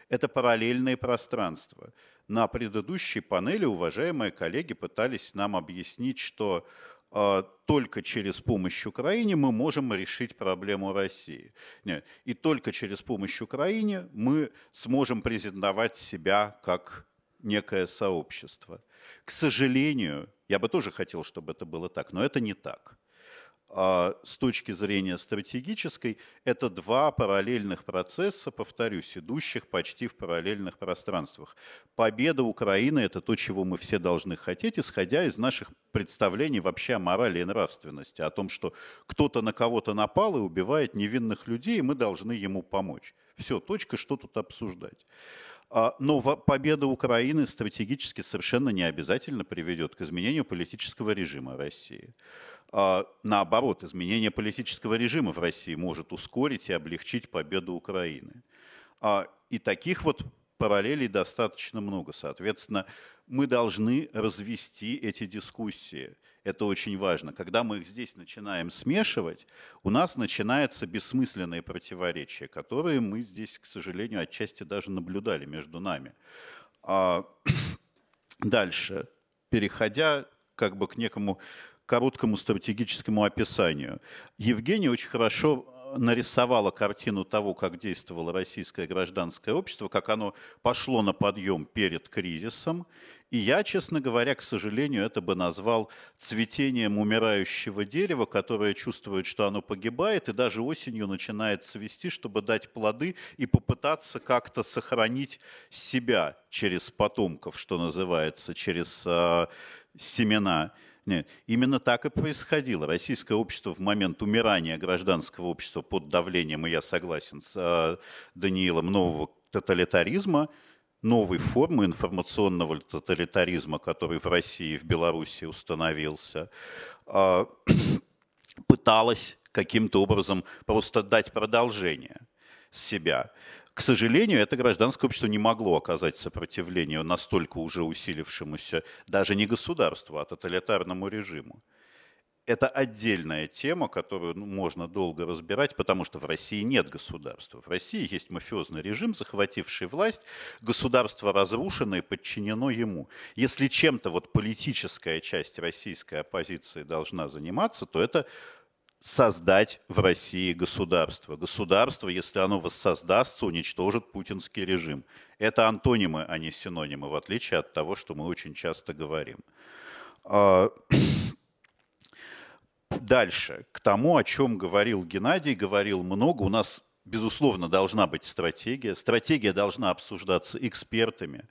Speaker 6: Это параллельные пространства. На предыдущей панели уважаемые коллеги пытались нам объяснить, что а, только через помощь Украине мы можем решить проблему России. Нет. И только через помощь Украине мы сможем презентовать себя как некое сообщество. К сожалению, я бы тоже хотел, чтобы это было так, но это не так. А с точки зрения стратегической, это два параллельных процесса, повторюсь, идущих почти в параллельных пространствах. Победа Украины – это то, чего мы все должны хотеть, исходя из наших представлений вообще о морали и нравственности, о том, что кто-то на кого-то напал и убивает невинных людей, и мы должны ему помочь. Все, точка, что тут обсуждать. А, но победа Украины стратегически совершенно не обязательно приведет к изменению политического режима России. А, наоборот, изменение политического режима в России может ускорить и облегчить победу Украины. А, и таких вот параллелей достаточно много. Соответственно, мы должны развести эти дискуссии. Это очень важно. Когда мы их здесь начинаем смешивать, у нас начинается бессмысленные противоречия, которые мы здесь, к сожалению, отчасти даже наблюдали между нами. А дальше, переходя как бы к некому короткому стратегическому описанию. Евгений очень хорошо э, нарисовала картину того, как действовало российское гражданское общество, как оно пошло на подъем перед кризисом. И я, честно говоря, к сожалению, это бы назвал цветением умирающего дерева, которое чувствует, что оно погибает, и даже осенью начинает цвести, чтобы дать плоды и попытаться как-то сохранить себя через потомков, что называется, через э, семена. Нет, именно так и происходило. Российское общество в момент умирания гражданского общества под давлением, и я согласен с э, Даниилом, нового тоталитаризма, новой формы информационного тоталитаризма, который в России и в Беларуси установился, э, пыталось каким-то образом просто дать продолжение себя. К сожалению, это гражданское общество не могло оказать сопротивление настолько уже усилившемуся даже не государству, а тоталитарному режиму. Это отдельная тема, которую ну, можно долго разбирать, потому что в России нет государства. В России есть мафиозный режим, захвативший власть, государство разрушено и подчинено ему. Если чем-то вот политическая часть российской оппозиции должна заниматься, то это создать в России государство. Государство, если оно воссоздастся, уничтожит путинский режим. Это антонимы, а не синонимы, в отличие от того, что мы очень часто говорим. А, дальше, к тому, о чем говорил Геннадий, говорил много. У нас, безусловно, должна быть стратегия. Стратегия должна обсуждаться экспертами.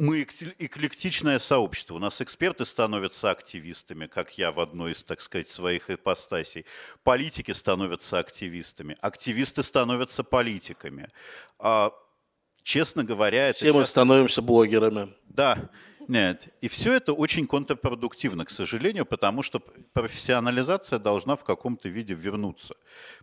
Speaker 6: Мы эклектичное сообщество. У нас эксперты становятся активистами, как я в одной из, так сказать, своих ипостасей. Политики становятся активистами. Активисты становятся политиками. А, честно говоря,
Speaker 2: это Все часто... мы становимся блогерами.
Speaker 6: Да. Нет. И все это очень контрпродуктивно, к сожалению, потому что профессионализация должна в каком-то виде вернуться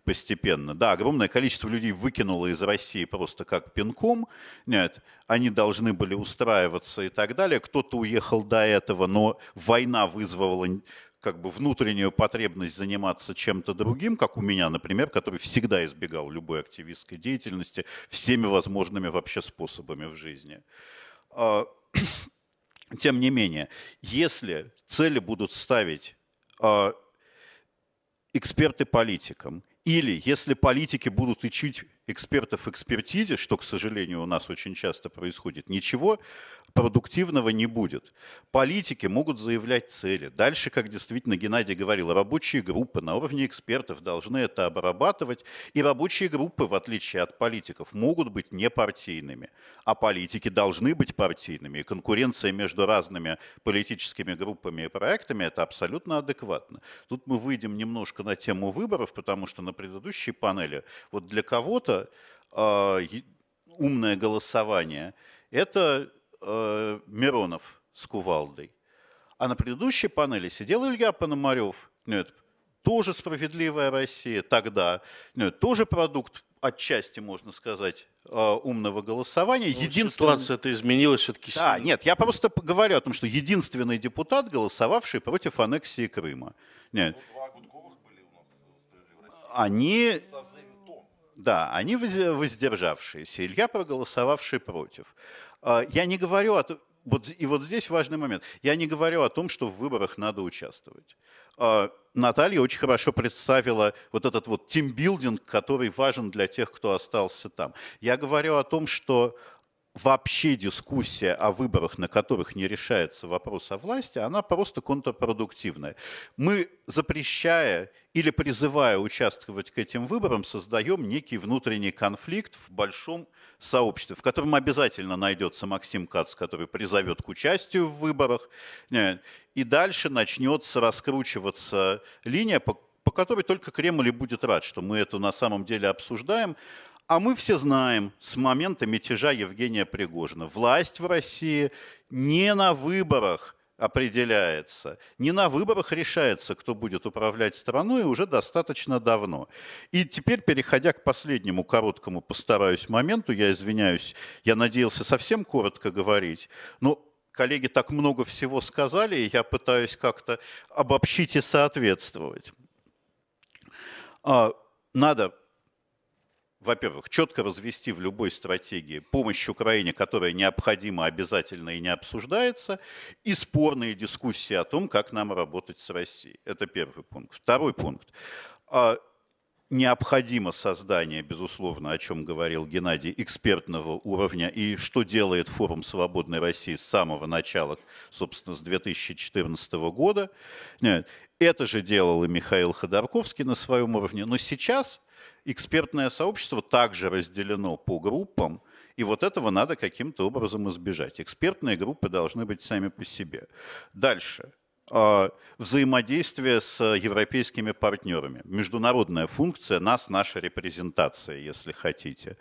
Speaker 6: постепенно. Да, огромное количество людей выкинуло из России просто как пинком. Нет, они должны были устраиваться и так далее. Кто-то уехал до этого, но война вызвала как бы внутреннюю потребность заниматься чем-то другим, как у меня, например, который всегда избегал любой активистской деятельности всеми возможными вообще способами в жизни. Тем не менее, если цели будут ставить э, эксперты политикам, или если политики будут учить экспертов экспертизе, что, к сожалению, у нас очень часто происходит, ничего продуктивного не будет. Политики могут заявлять цели. Дальше, как действительно Геннадий говорил, рабочие группы на уровне экспертов должны это обрабатывать. И рабочие группы, в отличие от политиков, могут быть непартийными. А политики должны быть партийными. И конкуренция между разными политическими группами и проектами – это абсолютно адекватно. Тут мы выйдем немножко на тему выборов, потому что на предыдущей панели вот для кого-то э, умное голосование – это э, Миронов с кувалдой. А на предыдущей панели сидел Илья Пономарев. Нет, тоже справедливая Россия тогда. Нет, тоже продукт отчасти, можно сказать, э, умного голосования.
Speaker 2: Ну, Единственный... Ситуация это изменилась все-таки
Speaker 6: Да, сильно. нет, я просто говорю о том, что единственный депутат, голосовавший против аннексии Крыма. Нет. Ну, они... Да, они воздержавшиеся. Илья проголосовавший против. А, я не говорю о вот, и вот здесь важный момент. Я не говорю о том, что в выборах надо участвовать. А, Наталья очень хорошо представила вот этот вот тимбилдинг, который важен для тех, кто остался там. Я говорю о том, что вообще дискуссия о выборах, на которых не решается вопрос о власти, она просто контрпродуктивная. Мы, запрещая или призывая участвовать к этим выборам, создаем некий внутренний конфликт в большом сообществе, в котором обязательно найдется Максим Кац, который призовет к участию в выборах, и дальше начнется раскручиваться линия, по, по которой только Кремль и будет рад, что мы это на самом деле обсуждаем, а мы все знаем с момента мятежа Евгения Пригожина, власть в России не на выборах определяется, не на выборах решается, кто будет управлять страной уже достаточно давно. И теперь, переходя к последнему короткому, постараюсь моменту, я извиняюсь, я надеялся совсем коротко говорить, но коллеги так много всего сказали, и я пытаюсь как-то обобщить и соответствовать. А, надо во-первых, четко развести в любой стратегии помощь Украине, которая необходима, обязательно и не обсуждается, и спорные дискуссии о том, как нам работать с Россией. Это первый пункт. Второй пункт. А, необходимо создание, безусловно, о чем говорил Геннадий, экспертного уровня, и что делает форум «Свободной России» с самого начала, собственно, с 2014 года. Это же делал и Михаил Ходорковский на своем уровне. Но сейчас экспертное сообщество также разделено по группам, и вот этого надо каким-то образом избежать. Экспертные группы должны быть сами по себе. Дальше. А, взаимодействие с европейскими партнерами. Международная функция нас, наша репрезентация, если хотите.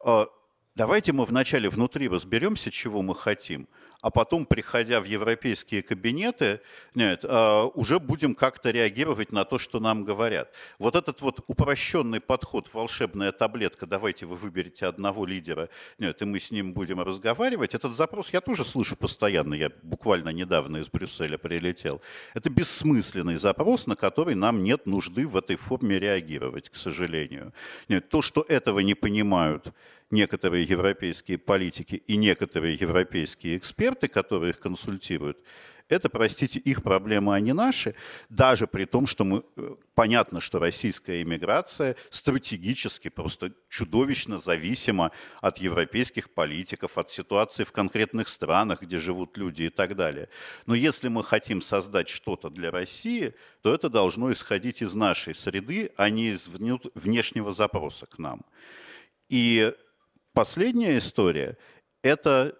Speaker 6: А, давайте мы вначале внутри разберемся, чего мы хотим – а потом, приходя в европейские кабинеты, нет, а, уже будем как-то реагировать на то, что нам говорят. Вот этот вот упрощенный подход, волшебная таблетка, давайте вы выберете одного лидера, нет, и мы с ним будем разговаривать, этот запрос я тоже слышу постоянно, я буквально недавно из Брюсселя прилетел. Это бессмысленный запрос, на который нам нет нужды в этой форме реагировать, к сожалению. Нет, то, что этого не понимают некоторые европейские политики и некоторые европейские эксперты, которые их консультируют, это, простите, их проблемы, а не наши, даже при том, что мы, э, понятно, что российская иммиграция стратегически просто чудовищно зависима от европейских политиков, от ситуации в конкретных странах, где живут люди и так далее. Но если мы хотим создать что-то для России, то это должно исходить из нашей среды, а не из внешнего запроса к нам. И Последняя история – это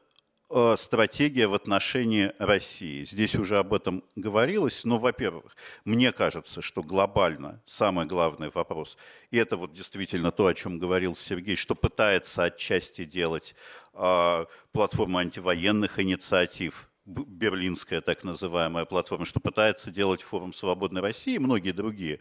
Speaker 6: стратегия в отношении России. Здесь уже об этом говорилось, но, во-первых, мне кажется, что глобально самый главный вопрос, и это вот действительно то, о чем говорил Сергей, что пытается отчасти делать э, платформа антивоенных инициатив, берлинская так называемая платформа, что пытается делать форум «Свободной России» и многие другие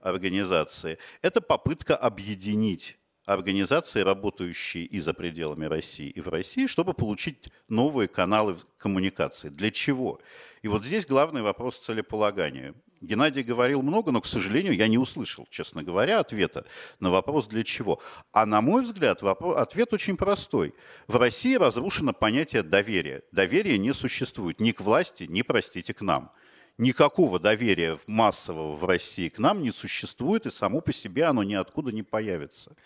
Speaker 6: организации, это попытка объединить организации, работающие и за пределами России, и в России, чтобы получить новые каналы коммуникации. Для чего? И вот здесь главный вопрос целеполагания. Геннадий говорил много, но, к сожалению, я не услышал, честно говоря, ответа на вопрос «для чего?». А на мой взгляд, вопрос, ответ очень простой. В России разрушено понятие доверия. Доверия не существует ни к власти, ни, простите, к нам – никакого доверия массового в России к нам не существует, и само по себе оно ниоткуда не появится.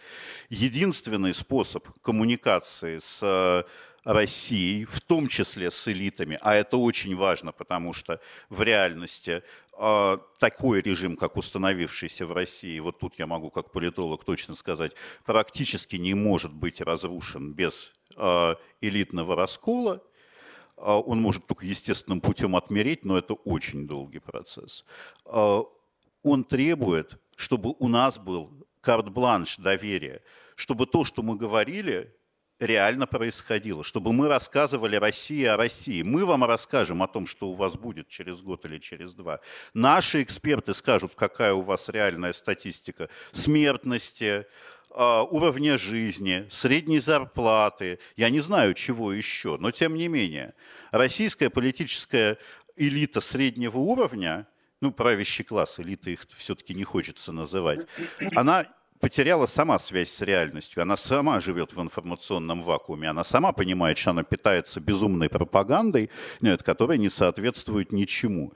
Speaker 6: Единственный способ коммуникации с э, Россией, в том числе с элитами, а это очень важно, потому что в реальности э, такой режим, как установившийся в России, вот тут я могу как политолог точно сказать, практически не может быть разрушен без э, элитного раскола, он может только естественным путем отмереть, но это очень долгий процесс. А он требует, чтобы у нас был карт-бланш доверия, чтобы то, что мы говорили, реально происходило, чтобы мы рассказывали России о России. Мы вам расскажем о том, что у вас будет через год или через два. Наши эксперты скажут, какая у вас реальная статистика смертности, а, уровня жизни, средней зарплаты, я не знаю чего еще, но тем не менее, российская политическая элита среднего уровня, ну, правящий класс, элиты их все-таки не хочется называть, она потеряла сама связь с реальностью, она сама живет в информационном вакууме, она сама понимает, что она питается безумной пропагандой, нет, которая не соответствует ничему.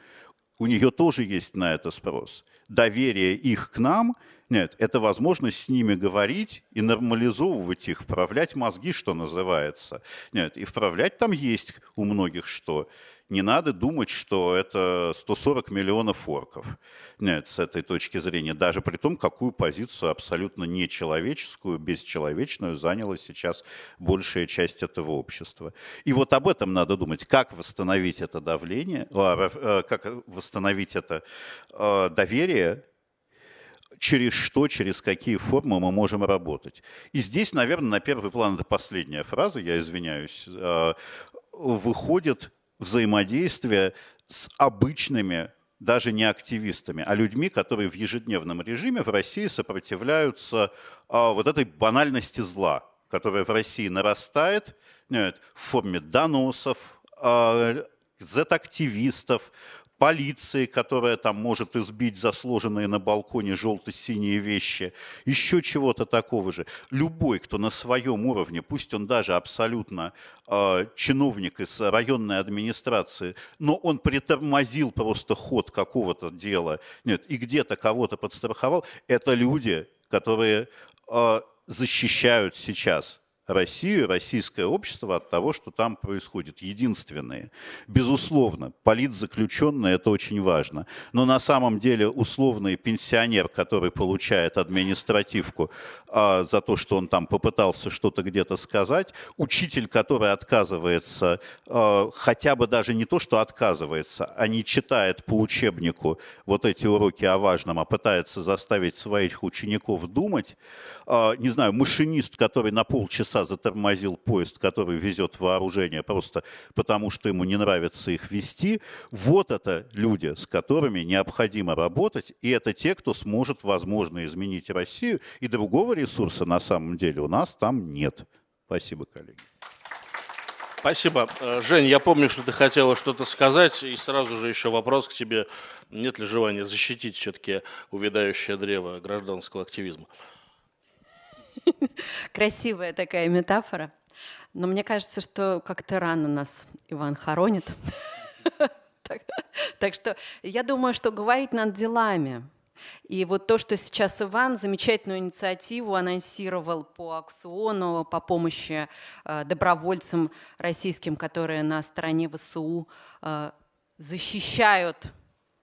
Speaker 6: У нее тоже есть на это спрос. Доверие их к нам – нет, это возможность с ними говорить и нормализовывать их, вправлять мозги, что называется. Нет, и вправлять там есть у многих что. Не надо думать, что это 140 миллионов орков. Нет, с этой точки зрения. Даже при том, какую позицию абсолютно нечеловеческую, бесчеловечную заняла сейчас большая часть этого общества. И вот об этом надо думать. Как восстановить это давление, а, э, как восстановить это э, доверие через что, через какие формы мы можем работать. И здесь, наверное, на первый план, это последняя фраза, я извиняюсь, э, выходит взаимодействие с обычными даже не активистами, а людьми, которые в ежедневном режиме в России сопротивляются а, вот этой банальности зла, которая в России нарастает нет, в форме доносов, а, Z-активистов, полиции, которая там может избить за сложенные на балконе желто-синие вещи, еще чего-то такого же. Любой, кто на своем уровне, пусть он даже абсолютно э, чиновник из районной администрации, но он притормозил просто ход какого-то дела, нет, и где-то кого-то подстраховал, это люди, которые э, защищают сейчас Россию, российское общество от того, что там происходит. Единственные. Безусловно, политзаключенные – это очень важно. Но на самом деле условный пенсионер, который получает административку а, за то, что он там попытался что-то где-то сказать, учитель, который отказывается, а, хотя бы даже не то, что отказывается, а не читает по учебнику вот эти уроки о важном, а пытается заставить своих учеников думать, а, не знаю, машинист, который на полчаса часа затормозил поезд, который везет вооружение, просто потому что ему не нравится их вести. Вот это люди, с которыми необходимо работать, и это те, кто сможет, возможно, изменить Россию, и другого ресурса на самом деле у нас там нет. Спасибо, коллеги.
Speaker 2: Спасибо. Э, Жень, я помню, что ты хотела что-то сказать, и сразу же еще вопрос к тебе. Нет ли желания защитить все-таки увядающее древо гражданского активизма?
Speaker 7: Красивая такая метафора. Но мне кажется, что как-то рано нас Иван хоронит. Так что я думаю, что говорить над делами. И вот то, что сейчас Иван замечательную инициативу анонсировал по аукциону, по помощи э, добровольцам российским, которые на стороне ВСУ э, защищают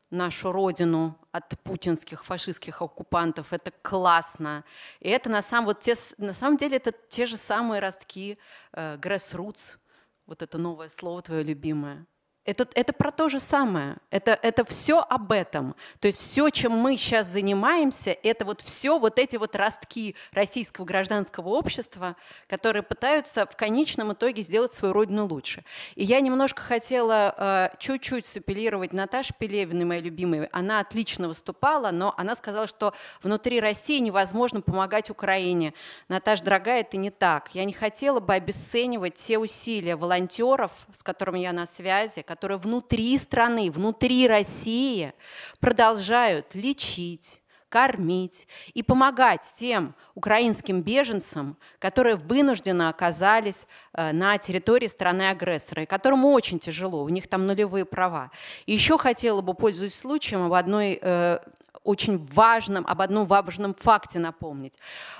Speaker 7: нашу родину от путинских фашистских оккупантов. Это классно. И это на самом, вот те, на самом деле это те же самые ростки э, grassroots, вот это новое слово твое любимое. Это, это про то же самое. Это, это все об этом. То есть все, чем мы сейчас занимаемся, это вот все вот эти вот ростки российского гражданского общества, которые пытаются в конечном итоге сделать свою родину лучше. И я немножко хотела э, чуть-чуть сапеллировать Наташе Пелевиной, моей любимой. Она отлично выступала, но она сказала, что внутри России невозможно помогать Украине. Наташа, дорогая, это не так. Я не хотела бы обесценивать те усилия волонтеров, с которыми я на связи, которые внутри страны, внутри России продолжают лечить, кормить и помогать тем украинским беженцам, которые вынужденно оказались э, на территории страны-агрессора, и которым очень тяжело, у них там нулевые права. И еще хотела бы, пользуясь случаем, об одной э, очень важном, об одном важном факте напомнить.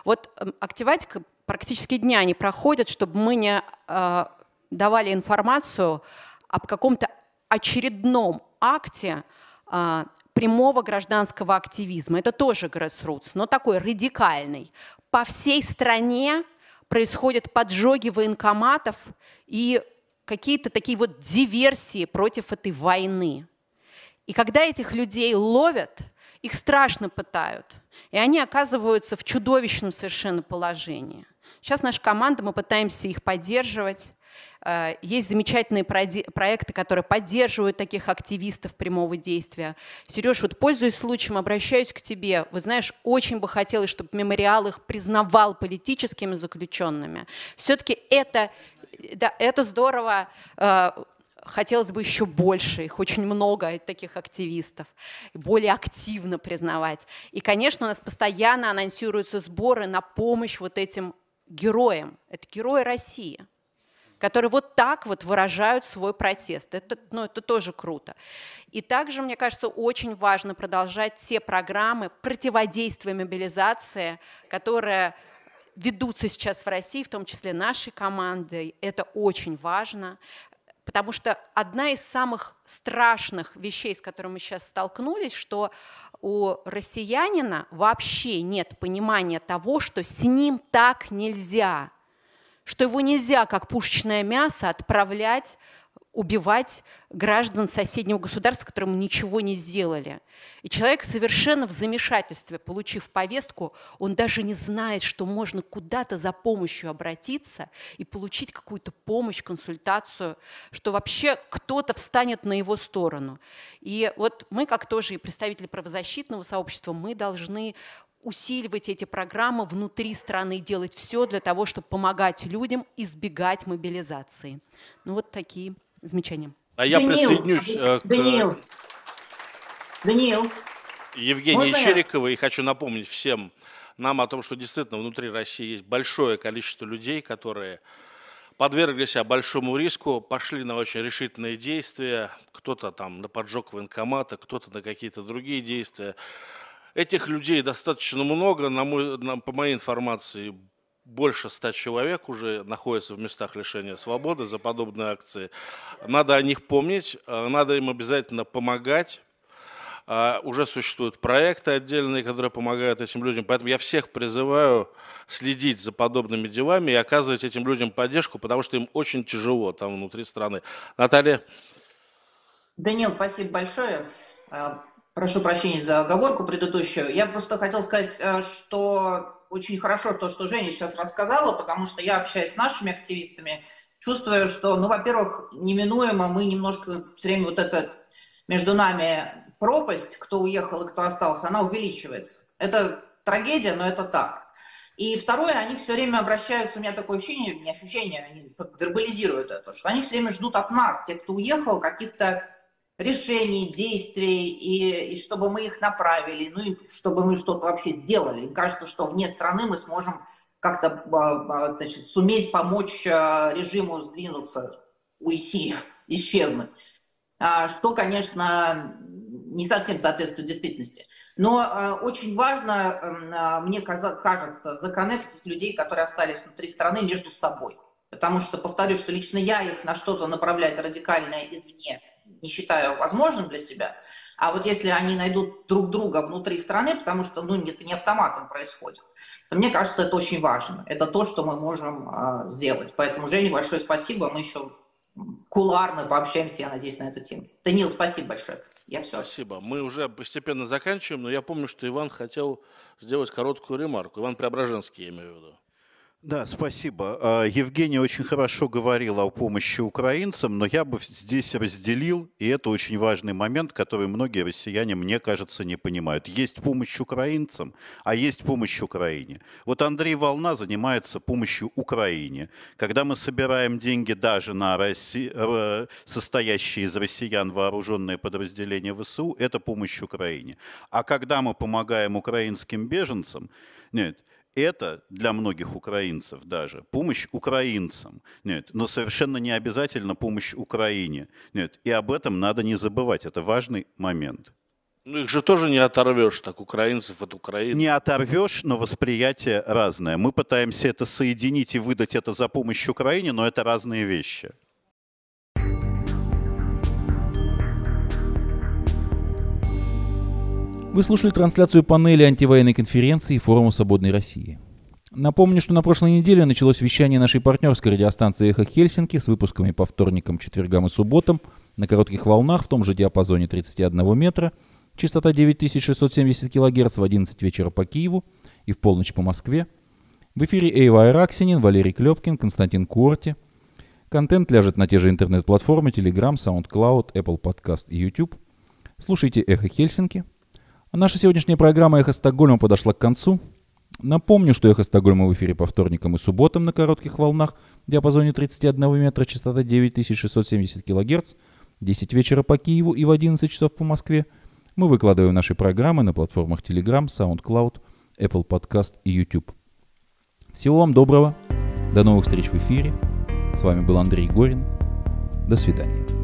Speaker 7: Вот эм, активатика практически дня не проходит, чтобы мы не э, давали информацию об каком-то очередном акте а, прямого гражданского активизма. Это тоже grassroots, но такой радикальный. По всей стране происходят поджоги военкоматов и какие-то такие вот диверсии против этой войны. И когда этих людей ловят, их страшно пытают, и они оказываются в чудовищном совершенно положении. Сейчас наша команда, мы пытаемся их поддерживать, есть замечательные проекты, которые поддерживают таких активистов прямого действия. Сереж, вот пользуясь случаем, обращаюсь к тебе. Вы знаешь, очень бы хотелось, чтобы мемориал их признавал политическими заключенными. Все-таки это, да, это здорово э, хотелось бы еще больше, их очень много, таких активистов, более активно признавать. И, конечно, у нас постоянно анонсируются сборы на помощь вот этим героям. Это герои России – которые вот так вот выражают свой протест. Это, ну, это тоже круто. И также, мне кажется, очень важно продолжать те программы противодействия мобилизации, которые ведутся сейчас в России, в том числе нашей командой. Это очень важно. Потому что одна из самых страшных вещей, с которыми мы сейчас столкнулись, что у россиянина вообще нет понимания того, что с ним так нельзя что его нельзя, как пушечное мясо, отправлять убивать граждан соседнего государства, которым ничего не сделали. И человек совершенно в замешательстве, получив повестку, он даже не знает, что можно куда-то за помощью обратиться и получить какую-то помощь, консультацию, что вообще кто-то встанет на его сторону. И вот мы, как тоже и представители правозащитного сообщества, мы должны усиливать эти программы внутри страны, делать все для того, чтобы помогать людям избегать мобилизации. Ну вот такие замечания.
Speaker 2: А я Даниил, присоединюсь э, к
Speaker 5: Даниил, Даниил,
Speaker 2: Евгении Чериковой и хочу напомнить всем нам о том, что действительно внутри России есть большое количество людей, которые подвергли себя большому риску, пошли на очень решительные действия, кто-то там на поджог военкомата, кто-то на какие-то другие действия. Этих людей достаточно много, на мой, на, по моей информации, больше ста человек уже находятся в местах лишения свободы за подобные акции. Надо о них помнить, э, надо им обязательно помогать. А, уже существуют проекты отдельные, которые помогают этим людям. Поэтому я всех призываю следить за подобными делами и оказывать этим людям поддержку, потому что им очень тяжело там внутри страны. Наталья?
Speaker 5: Данил, спасибо большое. Прошу прощения за оговорку предыдущую. Я просто хотел сказать, э, что очень хорошо то, что Женя сейчас рассказала, потому что я общаюсь с нашими активистами, чувствую, что, ну, во-первых, неминуемо мы немножко все время вот это между нами пропасть, кто уехал и кто остался, она увеличивается. Это трагедия, но это так. И второе, они все время обращаются, у меня такое ощущение, не ощущение, они вербализируют это, что они все время ждут от нас, тех, кто уехал, каких-то решений, действий, и, и чтобы мы их направили, ну и чтобы мы что-то вообще сделали. Мне кажется, что вне страны мы сможем как-то а, а, значит, суметь помочь а, режиму сдвинуться, уйти, исчезнуть. Что, конечно, не совсем соответствует действительности. Но очень важно, мне кажется, законнектить людей, которые остались внутри страны, между собой. Потому что, повторюсь, что лично я их на что-то направлять радикальное извне не считаю возможным для себя. А вот если они найдут друг друга внутри страны, потому что ну, это не автоматом происходит, то мне кажется, это очень важно. Это то, что мы можем э, сделать. Поэтому, Жене, большое спасибо. Мы еще куларно пообщаемся, я надеюсь, на эту тему. Данил, спасибо большое. Я все.
Speaker 2: Спасибо. Мы уже постепенно заканчиваем, но я помню, что Иван хотел сделать короткую ремарку. Иван Преображенский, я имею в виду.
Speaker 6: Да, спасибо. А, Евгений очень хорошо говорил о помощи украинцам, но я бы здесь разделил, и это очень важный момент, который многие россияне, мне кажется, не понимают. Есть помощь украинцам, а есть помощь Украине. Вот Андрей Волна занимается помощью Украине. Когда мы собираем деньги даже на Росси... Э, состоящие из россиян вооруженные подразделения ВСУ, это помощь Украине. А когда мы помогаем украинским беженцам, нет, это для многих украинцев даже помощь украинцам. Нет, но совершенно не обязательно помощь Украине. Нет, и об этом надо не забывать. Это важный момент.
Speaker 2: Ну их же тоже не оторвешь, так украинцев от Украины.
Speaker 6: Не оторвешь, но восприятие разное. Мы пытаемся это соединить и выдать это за помощь Украине, но это разные вещи.
Speaker 1: Вы слушали трансляцию панели антивоенной конференции Форума Свободной России. Напомню, что на прошлой неделе началось вещание нашей партнерской радиостанции «Эхо Хельсинки» с выпусками по вторникам, четвергам и субботам на коротких волнах в том же диапазоне 31 метра, частота 9670 кГц в 11 вечера по Киеву и в полночь по Москве. В эфире Эйва Айраксинин, Валерий Клепкин, Константин Куорти. Контент ляжет на те же интернет-платформы Telegram, SoundCloud, Apple Podcast и YouTube. Слушайте «Эхо Хельсинки», наша сегодняшняя программа «Эхо Стокгольма» подошла к концу. Напомню, что «Эхо Стокгольма» в эфире по вторникам и субботам на коротких волнах в диапазоне 31 метра, частота 9670 кГц, 10 вечера по Киеву и в 11 часов по Москве. Мы выкладываем наши программы на платформах Telegram, SoundCloud, Apple Podcast и YouTube. Всего вам доброго. До новых встреч в эфире. С вами был Андрей Горин. До свидания.